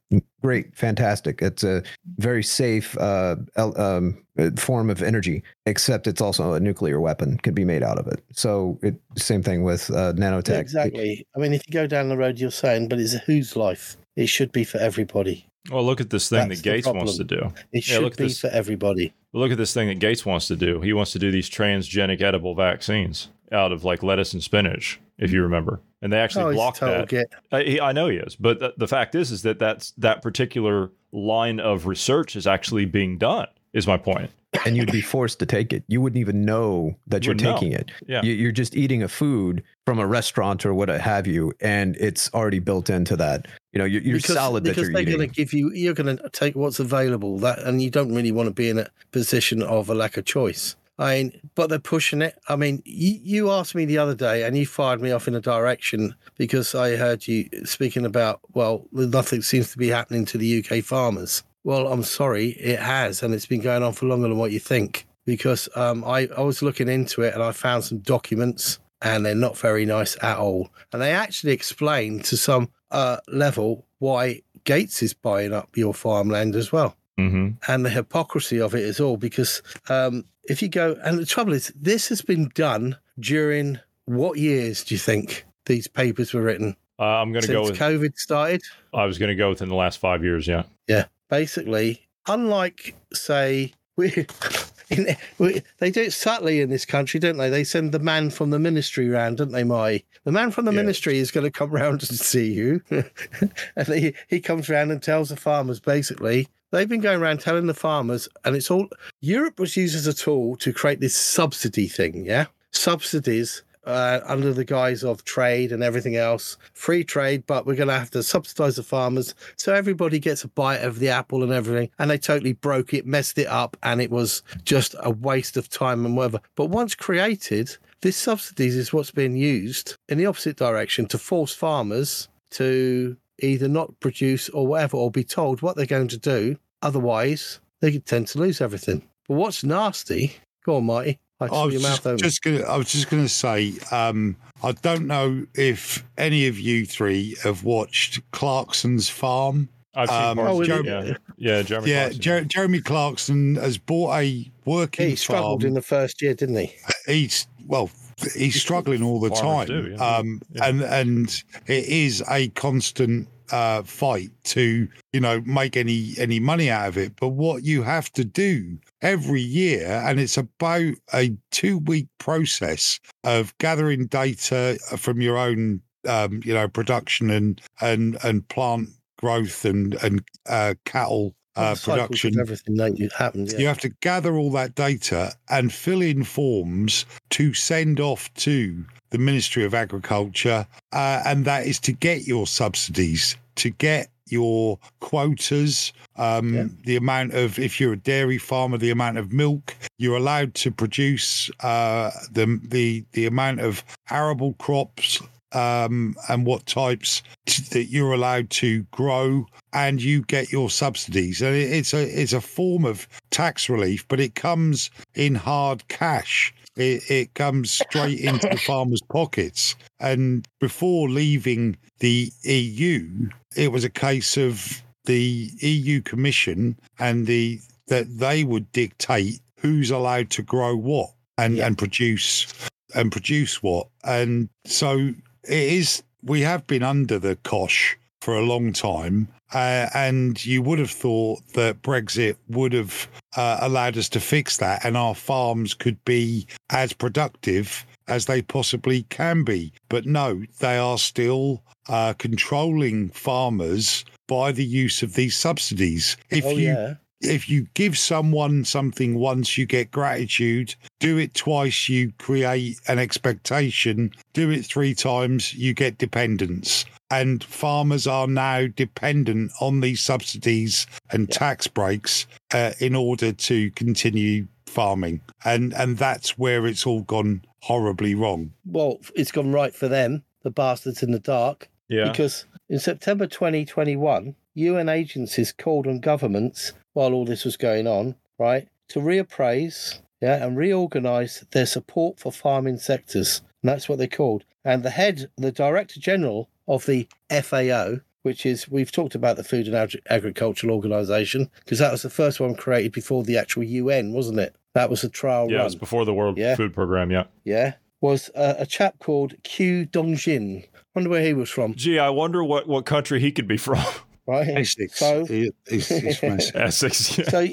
Great, fantastic. It's a very safe uh, um, form of energy, except it's also a nuclear weapon could be made out of it. So, it, same thing with uh, nanotech. Exactly. I mean, if you go down the road, you're saying, but it's whose life? It should be for everybody. Well, look at this thing That's that Gates wants to do. It should yeah, be this, for everybody. Look at this thing that Gates wants to do. He wants to do these transgenic edible vaccines out of like lettuce and spinach, if you remember. And they actually oh, blocked that. I, uh, I, know he is, but th- the fact is, is that that's that particular line of research is actually being done. Is my point. And you'd be forced to take it. You wouldn't even know that you're taking know. it. Yeah. You're just eating a food from a restaurant or what have you, and it's already built into that. You know, your, your because, salad because that you're they're going to give you, you're going to take what's available. That, and you don't really want to be in a position of a lack of choice. I mean, but they're pushing it. I mean, you, you asked me the other day and you fired me off in a direction because I heard you speaking about, well, nothing seems to be happening to the UK farmers. Well, I'm sorry, it has, and it's been going on for longer than what you think. Because um, I, I was looking into it and I found some documents, and they're not very nice at all. And they actually explain to some uh, level why Gates is buying up your farmland as well. Mm-hmm. And the hypocrisy of it is all because um, if you go, and the trouble is, this has been done during what years do you think these papers were written? Uh, I'm going to go Since with. COVID started? I was going to go within the last five years. Yeah. Yeah. Basically, unlike, say, we, in, we, they do it subtly in this country, don't they? They send the man from the ministry round, don't they, Mai? The man from the ministry is going to come round and see you. and he, he comes round and tells the farmers basically, they've been going around telling the farmers, and it's all Europe was used as a tool to create this subsidy thing, yeah? Subsidies uh, under the guise of trade and everything else, free trade, but we're going to have to subsidize the farmers so everybody gets a bite of the apple and everything. And they totally broke it, messed it up, and it was just a waste of time and whatever. But once created, this subsidies is what's being used in the opposite direction to force farmers to either not produce or whatever, or be told what they're going to do. Otherwise, they could tend to lose everything. But what's nasty? Go on, Marty. I I was your mouth just, open. just gonna, I was just going to say, um, I don't know if any of you three have watched Clarkson's Farm. I've seen Um, parts of Jer- yeah. Yeah, Jeremy yeah, Clarkson. Jer- Jeremy Clarkson has bought a working he struggled farm. in the first year, didn't he? he's well, he's struggling all the time, do, yeah. um, and and it is a constant uh, fight to you know make any any money out of it. But what you have to do every year, and it's about a two week process of gathering data from your own um, you know production and and and plant growth and and uh, cattle uh, production everything that you happened. Yeah. you have to gather all that data and fill in forms to send off to the Ministry of Agriculture, uh, and that is to get your subsidies, to get your quotas, um, the amount of, if you're a dairy farmer, the amount of milk you're allowed to produce, uh, the the the amount of arable crops um, and what types t- that you're allowed to grow, and you get your subsidies. And it, it's a it's a form of tax relief, but it comes in hard cash. It, it comes straight into the farmers' pockets. And before leaving the EU, it was a case of the EU Commission and the that they would dictate who's allowed to grow what and, and produce and produce what. And so it is we have been under the cosh for a long time uh, and you would have thought that brexit would have uh, allowed us to fix that and our farms could be as productive as they possibly can be but no they are still uh, controlling farmers by the use of these subsidies if oh, you yeah. if you give someone something once, you get gratitude. Do it twice, you create an expectation. Do it three times, you get dependence. And farmers are now dependent on these subsidies and tax breaks uh, in order to continue farming. And and that's where it's all gone horribly wrong. Well, it's gone right for them, the bastards in the dark. Yeah. Because in September 2021, UN agencies called on governments while all this was going on, right, to reappraise, yeah, and reorganize their support for farming sectors. And that's what they called. And the head, the director general of the FAO, which is, we've talked about the Food and Agri- Agricultural Organization, because that was the first one created before the actual UN, wasn't it? That was a trial Yeah, it run. was before the World Yeah. Food Program. Yeah. yeah, was a, a chap called Qu Dongyu. Wonder where he was from, Gee, I wonder what, what country he could be from. right? Essex. So, He- he's- he's Essex. Essex. Yeah. so,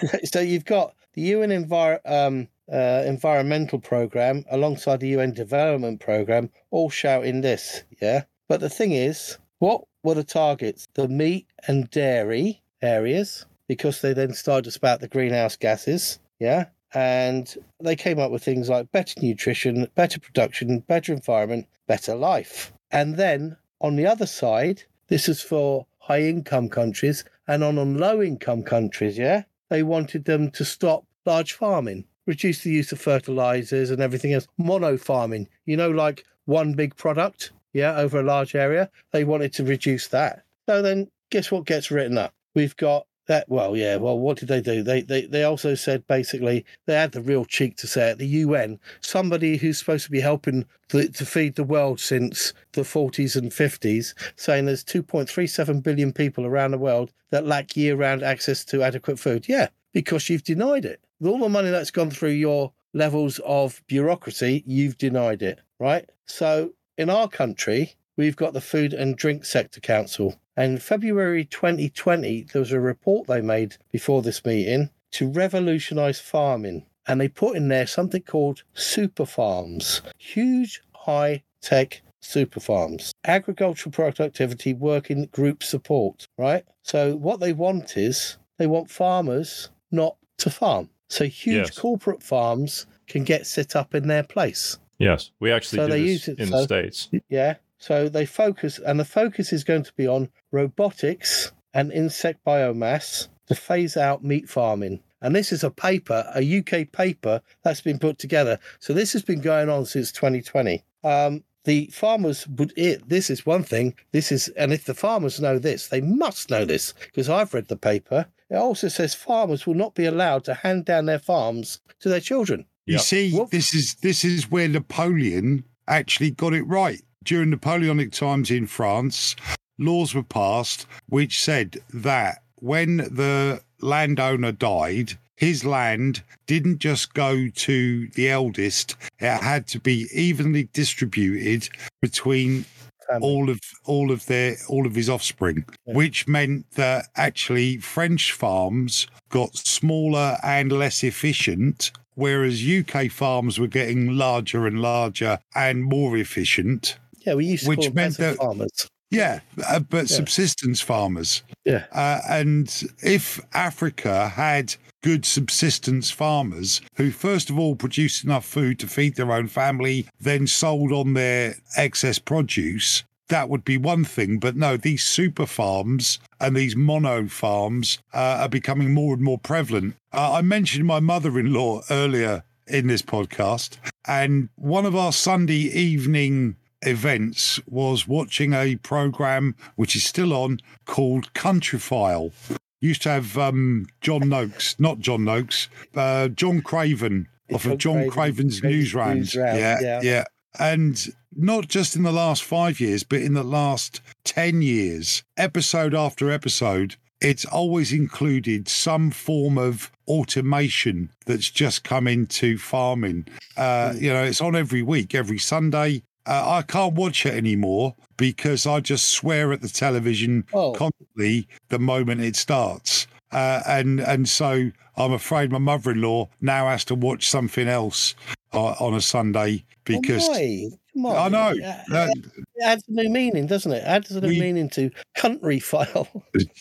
so you've got the UN envir- um, uh, environmental program alongside the UN development program, all shouting this, yeah. But the thing is, what were the targets? The meat and dairy areas, because they then started to spout the greenhouse gases, yeah. And they came up with things like better nutrition, better production, better environment, better life. And then on the other side, this is for high income countries and on, on low income countries, yeah? They wanted them to stop large farming, reduce the use of fertilizers and everything else. Mono farming, you know, like one big product, yeah, over a large area. They wanted to reduce that. So then guess what gets written up? We've got That well, yeah. Well, what did they do? They they they also said basically they had the real cheek to say at the UN, somebody who's supposed to be helping the, to feed the world since the 40s and 50s, saying there's 2.37 billion people around the world that lack year-round access to adequate food. Yeah, because you've denied it. With all the money that's gone through your levels of bureaucracy, you've denied it, right? So in our country, we've got the Food and Drink Sector Council. And in February 2020, there was a report they made before this meeting to revolutionize farming. And they put in there something called super farms, huge high tech super farms, agricultural productivity working group support, right? So what they want is they want farmers not to farm. So huge Yes. corporate farms can get set up in their place. Yes, we actually So do they this use it- in so- the states. Yeah. So they focus, and the focus is going to be on robotics and insect biomass to phase out meat farming. And this is a paper, a UK paper that's been put together. So this has been going on since 2020. Um, the farmers would it this is one thing this is and if the farmers know this they must know this because i've read the paper it also says farmers will not be allowed to hand down their farms to their children You see, this is this is where Napoleon actually got it right. During Napoleonic times in France, laws were passed which said that when the landowner died, his land didn't just go to the eldest; it had to be evenly distributed between all of all of their all of his offspring which meant that actually french farms got smaller and less efficient whereas uk farms were getting larger and larger and more efficient yeah we used to which meant that farmers. Yeah uh, but Yeah. subsistence farmers. Yeah. Uh, and if Africa had good subsistence farmers who, first of all, produced enough food to feed their own family, then sold on their excess produce, that would be one thing. But no, these super farms and these mono farms uh, are becoming more and more prevalent. Uh, I mentioned my mother in law earlier in this podcast, and one of our Sunday evening events was watching a program which is still on called Countryfile. Used to have um, John Noakes, not John Noakes, uh, John Craven off of John John Craven- Craven's Craven's Newsround. Newsround, Yeah, yeah. yeah. And not just in the last five years, but in the last 10 years, episode after episode, it's always included some form of automation that's just come into farming. Uh, Hmm. You know, it's on every week, every Sunday. Uh, I can't watch it anymore because I just swear at the television Oh. constantly the moment it starts. Uh, and and so I'm afraid my mother-in-law now has to watch something else uh, on a Sunday because Why? Come on. I know. It, Uh, it adds a new meaning, doesn't it? It adds a new We- meaning to country file.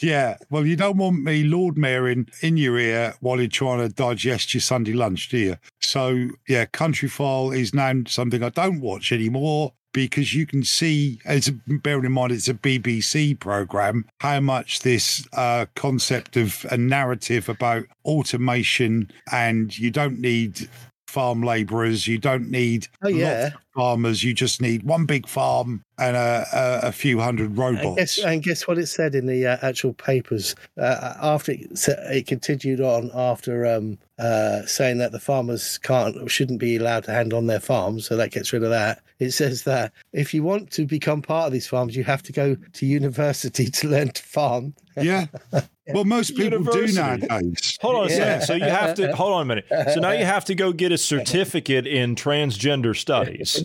Yeah, well, you don't want me Lord Mayoring in in your ear while you're trying to digest your Sunday lunch, do you? So, yeah, Country File is now something I don't watch anymore because you can see, it's bearing in mind it's a BBC program, how much this uh, concept of a narrative about automation and you don't need farm labourers, you don't need Oh, yeah. Lots of farmers, you just need one big farm and a, a, a few hundred And robots. guess, and guess what it said in the uh, actual papers uh, after it, it continued on after um, uh, saying that the farmers can't shouldn't be allowed to hand on their farms, so that gets rid of that. It says that if you want to become part of these farms, you have to go to university to learn to farm. Yeah. Well, most people University. do nowadays. Hold on a Yeah. second. So you have to hold on a minute. So now you have to go get a certificate in transgender studies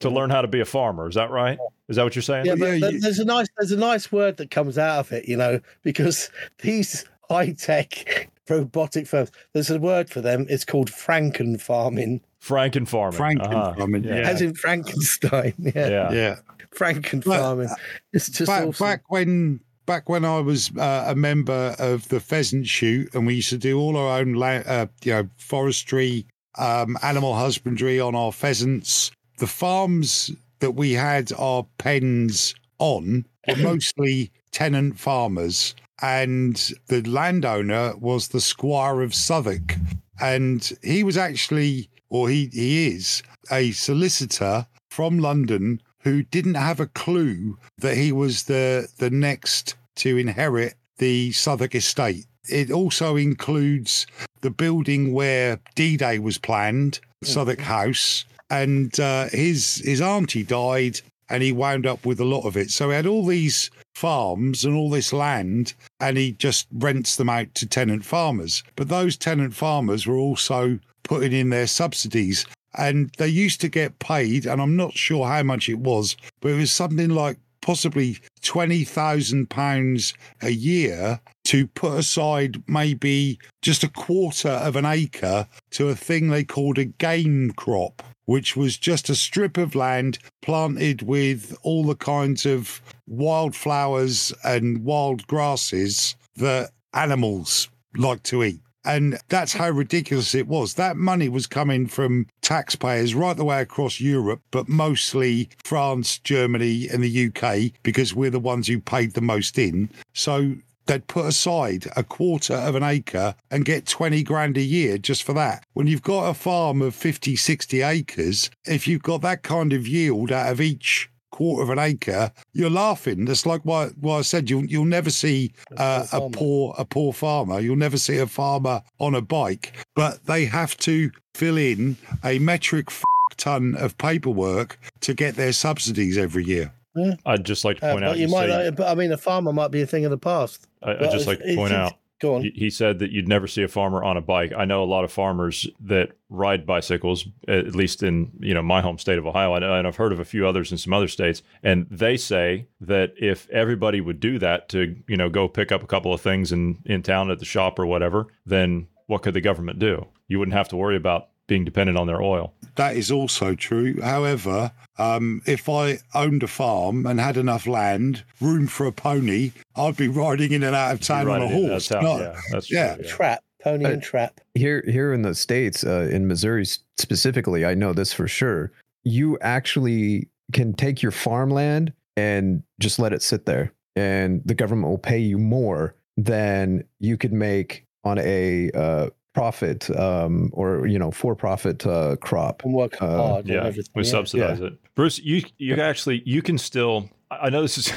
to learn how to be a farmer. Is that right? Is that what you're saying? Yeah, but yeah, th- you- there's a nice there's a nice word that comes out of it, you know, because these high tech robotic firms, there's a word for them. It's called Franken farming, Franken farming. Franken Uh-huh. farming, yeah. as in Frankenstein. Yeah, Yeah. Yeah. Franken farming. It's just Back, awesome. back when back when I was uh, a member of the pheasant shoot, and we used to do all our own, la- uh, you know, forestry, um, animal husbandry on our pheasants. The farms that we had our pens on were mostly tenant farmers, and the landowner was the Squire of Southwick, and he was actually, or he he is, a solicitor from London who didn't have a clue that he was the the next to inherit the Southwick estate. it also includes the building where D-Day was planned, Southwick House, and uh, his his auntie died, and he wound up with a lot of it. So he had all these farms and all this land, and he just rents them out to tenant farmers. But those tenant farmers were also putting in their subsidies. And they used to get paid, and I'm not sure how much it was, but it was something like possibly twenty thousand pounds a year to put aside maybe just a quarter of an acre to a thing they called a game crop, which was just a strip of land planted with all the kinds of wildflowers and wild grasses that animals like to eat. And that's how ridiculous it was. That money was coming from taxpayers right the way across Europe, but mostly France, Germany, and the UK, because we're the ones who paid the most in. So they'd put aside a quarter of an acre and get 20 grand a year just for that. When you've got a farm of 50, 60 acres, if you've got that kind of yield out of each quarter of an acre, you're laughing. That's like what, what I said. You'll you'll never see uh, a poor a poor farmer. You'll never see a farmer on a bike. But they have to fill in a metric f- ton of paperwork to get their subsidies every year. Yeah. I'd just like to Uh, point but out. you might, say- not, but I mean, a farmer might be a thing of the past. I, I'd just like to point out. Go on. He, said that you'd never see a farmer on a bike. I know a lot of farmers that ride bicycles, at least in you know my home state of Ohio, and I've heard of a few others in some other states. And they say that if everybody would do that to you know go pick up a couple of things in in town at the shop or whatever, then what could the government do? You wouldn't have to worry about being dependent on their oil. That is also true. However, um, if I owned a farm and had enough land, room for a pony, I'd be riding in and out of town on a riding in and out of horse. town, not- yeah, that's yeah. true, yeah. Trap, pony and trap. Here, here in the states, uh, in Missouri specifically, I know this for sure. You actually can take your farmland and just let it sit there, and the government will pay you more than you could make on a uh, profit um, or you know for-profit uh, crop. And work Uh, hard and yeah, everything. we yeah. subsidize it. Bruce, you you actually you can still. I I know this is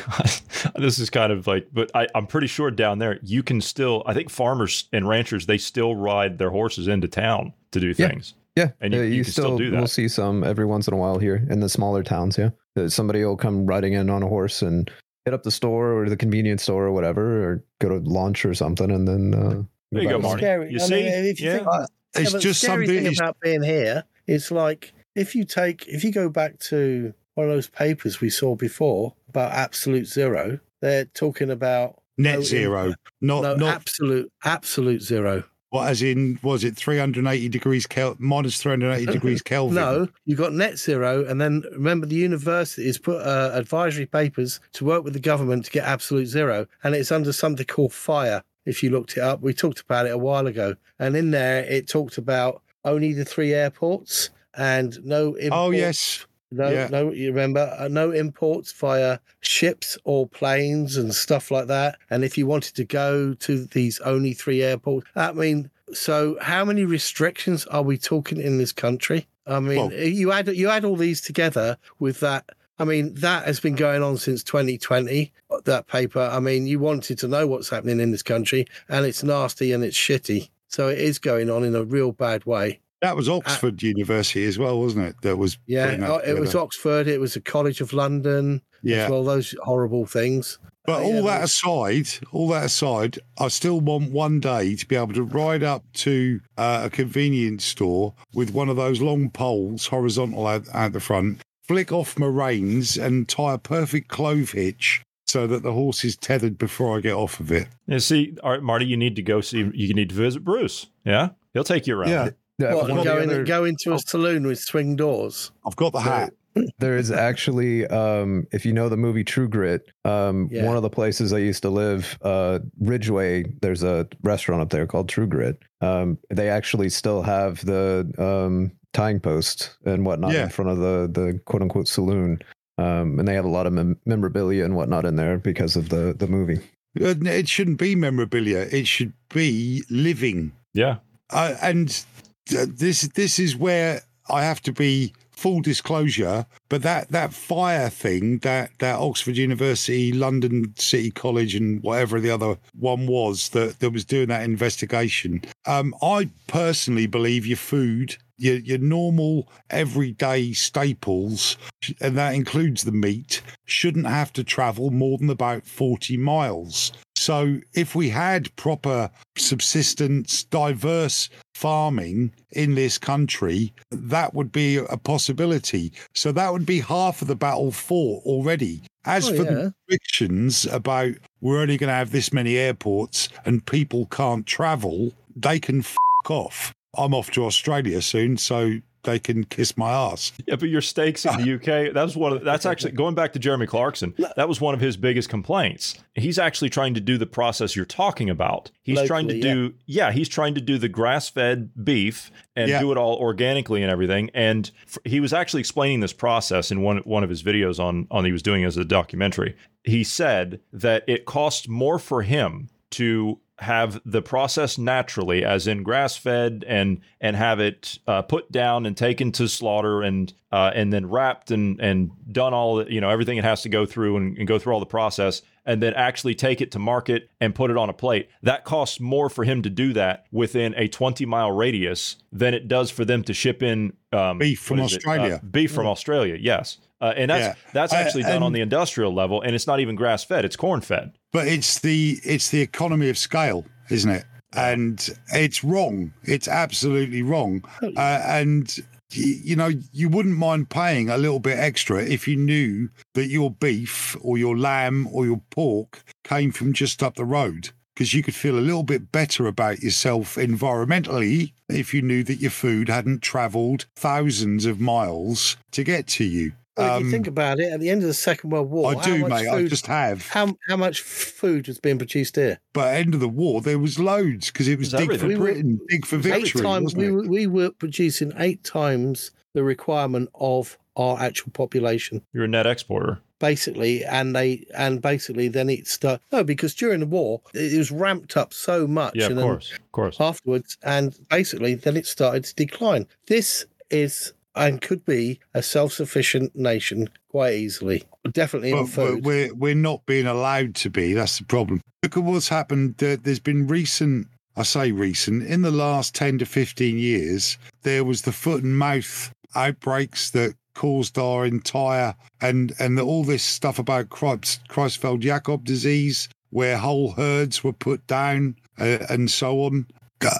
this is kind of like, but I, I'm pretty sure down there you can still. I think farmers and ranchers they still ride their horses into town to do Yeah. things. Yeah, And you- uh, you can still do that. We'll see some every once in a while here in the smaller towns. Yeah, somebody will come riding in on a horse and hit up the store or the convenience store or whatever, or go to lunch or something, and then uh, There you go, back. Marty. Scary. You I see? mean, if you Yeah. think, Uh, it's yeah, just scary something. thing about being here. It's like if you take, if you go back to one of those papers we saw before about absolute zero, they're talking about net no zero, impact. not no not absolute absolute zero. what as in was it 380 degrees Kel minus 380 degrees Kelvin? No, you've got net zero, and then remember the university has put uh, advisory papers to work with the government to get absolute zero, and it's under something called fire. If you looked it up, we talked about it a while ago, and in there it talked about only the three airports and no. Imports, Oh yes, no, yeah. no. You remember uh, no imports via ships or planes and stuff like that. And if you wanted to go to these only three airports, I mean, so how many restrictions are we talking in this country? I mean, Well- you add you add all these together with that. I mean, that has been going on since 2020. That paper. I mean, you wanted to know what's happening in this country, and it's nasty and it's shitty. So it is going on in a real bad way. that was Oxford University as well, wasn't it? That was Yeah, that oh, it was. Oxford. It was the College of London. Yeah. as well. Those horrible things. But all yeah, that aside, all that aside, I still want one day to be able to ride up to uh, a convenience store with one of those long poles horizontal out, out the front, flick off my reins, and tie a perfect clove hitch so that the horse is tethered before I get off of it. You see, all right, Marty, you need to go see. You need to visit Bruce. Yeah, he'll take you around. Yeah, Yeah, What, one of the go, in, other- go into a saloon with swing doors. I've got the hat. there is actually, um, if you know the movie True Grit, um, Yeah. one of the places I used to live, uh, Ridgway, there's a restaurant up there called True Grit. Um, they actually still have the um, tying post and whatnot Yeah. in front of the the quote unquote saloon. Um, and they have a lot of mem- memorabilia and whatnot in there because of the the movie. Uh, It shouldn't be memorabilia. It should be living. yeah. uh, and th- this this is where I have to be full disclosure, but that that fire thing, that that Oxford University, London City College, and whatever the other one was that that was doing that investigation. Um, I personally believe your food your, your normal everyday staples, and that includes the meat, shouldn't have to travel more than about 40 miles. So, if we had proper subsistence, diverse farming in this country, that would be a possibility. So, that would be half of the battle fought already. As Oh, for yeah. the restrictions about we're only going to have this many airports and people can't travel, they can f off. I'm off to Australia soon, so they can kiss my ass. Yeah, but your stakes in the UK, that was one of that's actually going back to Jeremy Clarkson, that was one of his biggest complaints. He's actually trying to do the process you're talking about. He's trying to Locally, do yeah, he's trying to do the grass-fed beef and Yeah. do it all organically and everything. And f- he was actually explaining this process in one one of his videos on on he was doing as a documentary. He said that it costs more for him to have the process naturally, as in grass fed, and and have it uh, put down and taken to slaughter, and uh, and then wrapped and and done all the- you know everything it has to go through and, and go through all the process, and then actually take it to market and put it on a plate. That costs more for him to do that within a twenty mile radius than it does for them to ship in um, Beef from what is it? Uh, Australia. beef from Australia, yes. Uh, and that's Yeah. that's I- actually done on the industrial level, and it's not even grass fed; it's corn fed. But it's the it's the economy of scale, isn't it? And it's wrong. It's absolutely wrong. Uh, and y- you know, you wouldn't mind paying a little bit extra if you knew that your beef or your lamb or your pork came from just up the road. Because you could feel a little bit better about yourself environmentally if you knew that your food hadn't traveled thousands of miles to get to you. Well, if you Um, think about it, at the end of the Second World War, I how do, much mate. I just have. How how much food was being produced here? But end of the war, there was loads because it was There's dig for everything. Britain, dig for Eight victory. times wasn't we it? were, we were producing eight times the requirement of our actual population. You're a net exporter. basically and they and basically then it start no because during the war it was ramped up so much Yeah, of and then course, of course. afterwards and basically then it started to decline this is and could be a self-sufficient nation quite easily definitely in But, food we're we're not being allowed to be. That's the problem. Look at what's happened. There- There's been recent. I say recent. In the last ten to fifteen years, there was the foot and mouth outbreaks that caused our entire and and all this stuff about Creutzfeldt-Jakob disease, where whole herds were put down uh, and so on.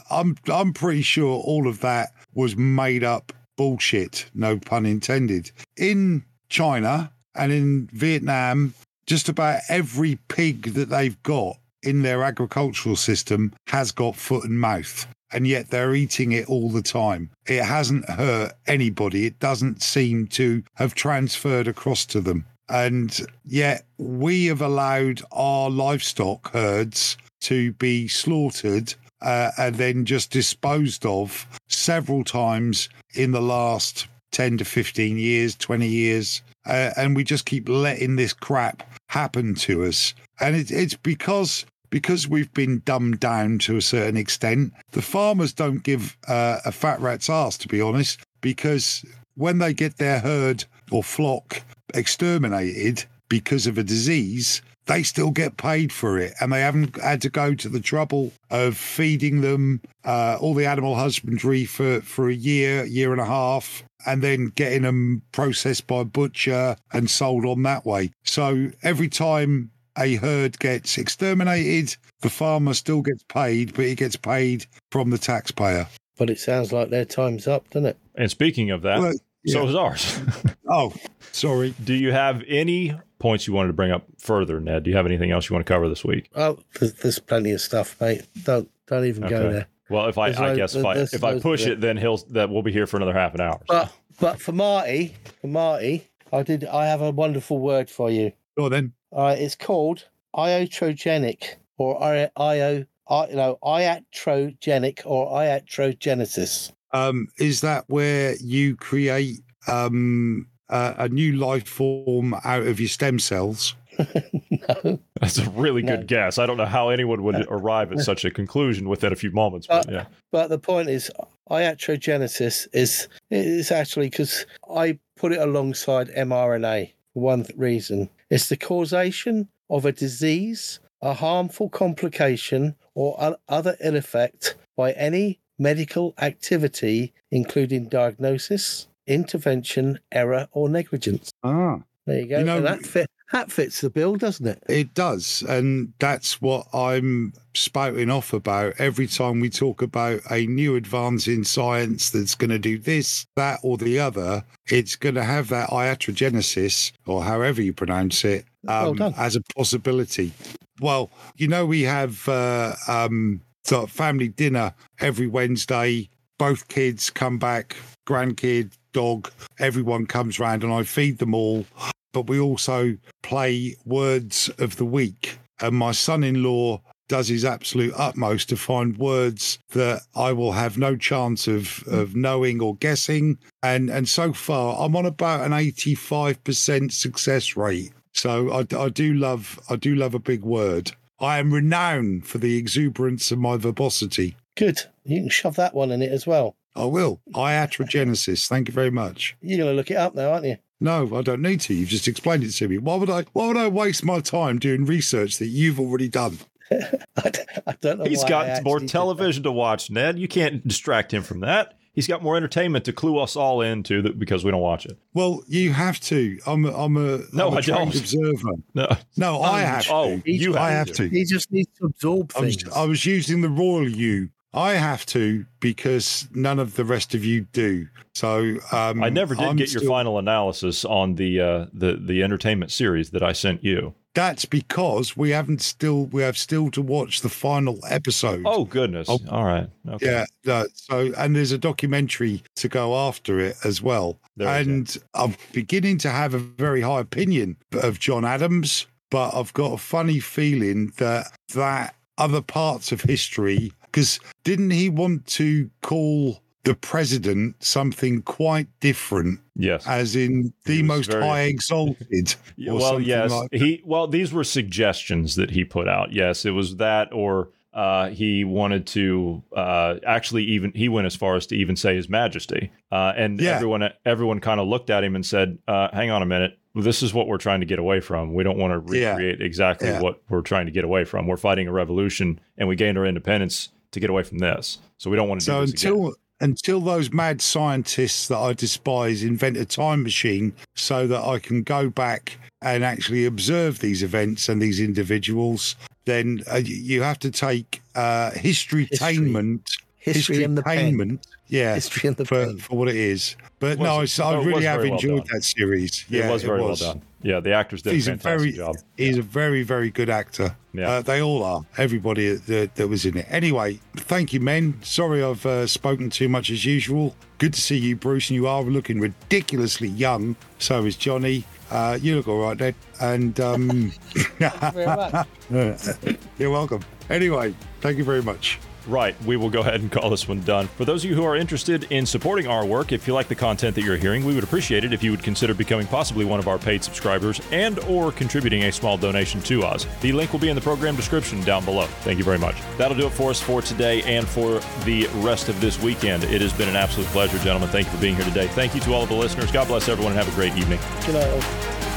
I'm I'm pretty sure all of that was made up bullshit. No pun intended. In China and in Vietnam, just about every pig that they've got in their agricultural system has got foot and mouth. And yet they're eating it all the time. It hasn't hurt anybody. It doesn't seem to have transferred across to them. And yet we have allowed our livestock herds to be slaughtered uh, and then just disposed of several times in the last 10 to 15 years, 20 years. Uh, and we just keep letting this crap happen to us. And it, it's because because we've been dumbed down to a certain extent. The farmers don't give uh, a fat rat's ass, to be honest, because when they get their herd or flock exterminated because of a disease, they still get paid for it and they haven't had to go to the trouble of feeding them uh, all the animal husbandry for, for a year, year and a half, and then getting them processed by a butcher and sold on that way. So every time a herd gets exterminated, the farmer still gets paid, but he gets paid from the taxpayer. but it sounds like their time's up doesn't it And speaking of that, Well, so is ours. Oh, sorry. Do you have any points you wanted to bring up further, Ned? Do you have anything else you want to cover this week? oh there's, there's plenty of stuff mate don't don't even go there Well, if I, There's I lo- guess if I if I push it, then he'll that we'll be here for another half an hour. but but for marty for marty i did i have a wonderful word for you Oh, then. Uh, it's called iotrogenic or I- io, you know, iatrogenic or iatrogenesis. Um, is that where you create um, uh, a new life form out of your stem cells? No. That's a really No. good guess. I don't know how anyone would arrive at such a conclusion within a few moments. But yeah. But the point is, iatrogenesis is is actually because I put it alongside mRNA. for One th- reason it's the causation of a disease, a harmful complication, or o- other ill effect by any medical activity, including diagnosis, intervention, error, or negligence. Ah. There you go. You know- and that, fit, that fits the bill, doesn't it? It does. And that's what I'm spouting off about every time we talk about a new advance in science that's going to do this, that, or the other. It's going to have that iatrogenesis, or however you pronounce it, um, done. as a possibility. Well, you know, we have uh, um, sort of family dinner every Wednesday. Both kids come back, grandkid, dog, everyone comes round, and I feed them all but we also play words of the week. And my son in law does his absolute utmost to find words that I will have no chance of, of knowing or guessing. And, and so far, I'm on about an 85% success rate. So I, I do love I do love a big word. I am renowned for the exuberance of my verbosity. Good. You can shove that one in it as well. I will. Iatrogenesis. Thank you very much. You're going to look it up now, aren't you? No, I don't need to. You've just explained it to me. Why would I? Why would I waste my time doing research that you've already done? I, don't know. He's why I got more television to watch, Ned. You can't distract him from that. He's got more entertainment to clue us all into that because we don't watch it. Well, you have to. I'm. A, I'm a. No, I'm a I don't. Observer. No, No, I oh, have. Oh, to. you I have have to. to. He just needs to absorb I was, things. I was using the royal you. I have to because none of the rest of you do. So um, I never did I'm get your final analysis on the uh, the the entertainment series that I sent you. That's because we haven't still. We have still to watch the final episode. Oh goodness! Oh. All right. Okay. Yeah, no, so and there's a documentary to go after it as well. There and I'm beginning to have a very high opinion of John Adams, but I've got a funny feeling that that other parts of history, because didn't he want to call the president something quite different, Yes. as in the most very- high exalted? well, yes. like he well, these were suggestions that he put out. Yes, it was that, or uh, he wanted to uh, actually even he went as far as to even say His Majesty, uh, and Yeah. everyone everyone kind of looked at him and said, uh, "Hang on a minute." This is what we're trying to get away from. We don't want to Yeah. recreate exactly Yeah. what we're trying to get away from. We're fighting a revolution, and we gained our independence to get away from this. So we don't want to So do this again. until until those mad scientists that I despise invent a time machine so that I can go back and actually observe these events and these individuals, then uh, you have to take uh, historytainment, History and the pen. yeah, History and the for, pen. for what it is. But It no, was- it's, I no, it really have very well enjoyed done. that series. it Yeah, was very well done. Yeah, the actors did He's a a fantastic very, job. he's a very, very good actor. Yeah. Uh, they all are. Everybody that, that was in it. Anyway, thank you, men. Sorry I've uh, spoken too much as usual. Good to see you, Bruce, and you are looking ridiculously young. So is Johnny. Uh, you look all right, Ned. And um, Very much. you're welcome. Anyway, thank you very much. Right, we will go ahead and call this one done. For those of you who are interested in supporting our work, if you like the content that you're hearing, we would appreciate it if you would consider becoming possibly one of our paid subscribers and or contributing a small donation to us. The link will be in the program description down below. Thank you very much. That'll do it for us for today and for the rest of this weekend. It has been an absolute pleasure, gentlemen. Thank you for being here today. Thank you to all of the listeners. God bless everyone and have a great evening. Good night.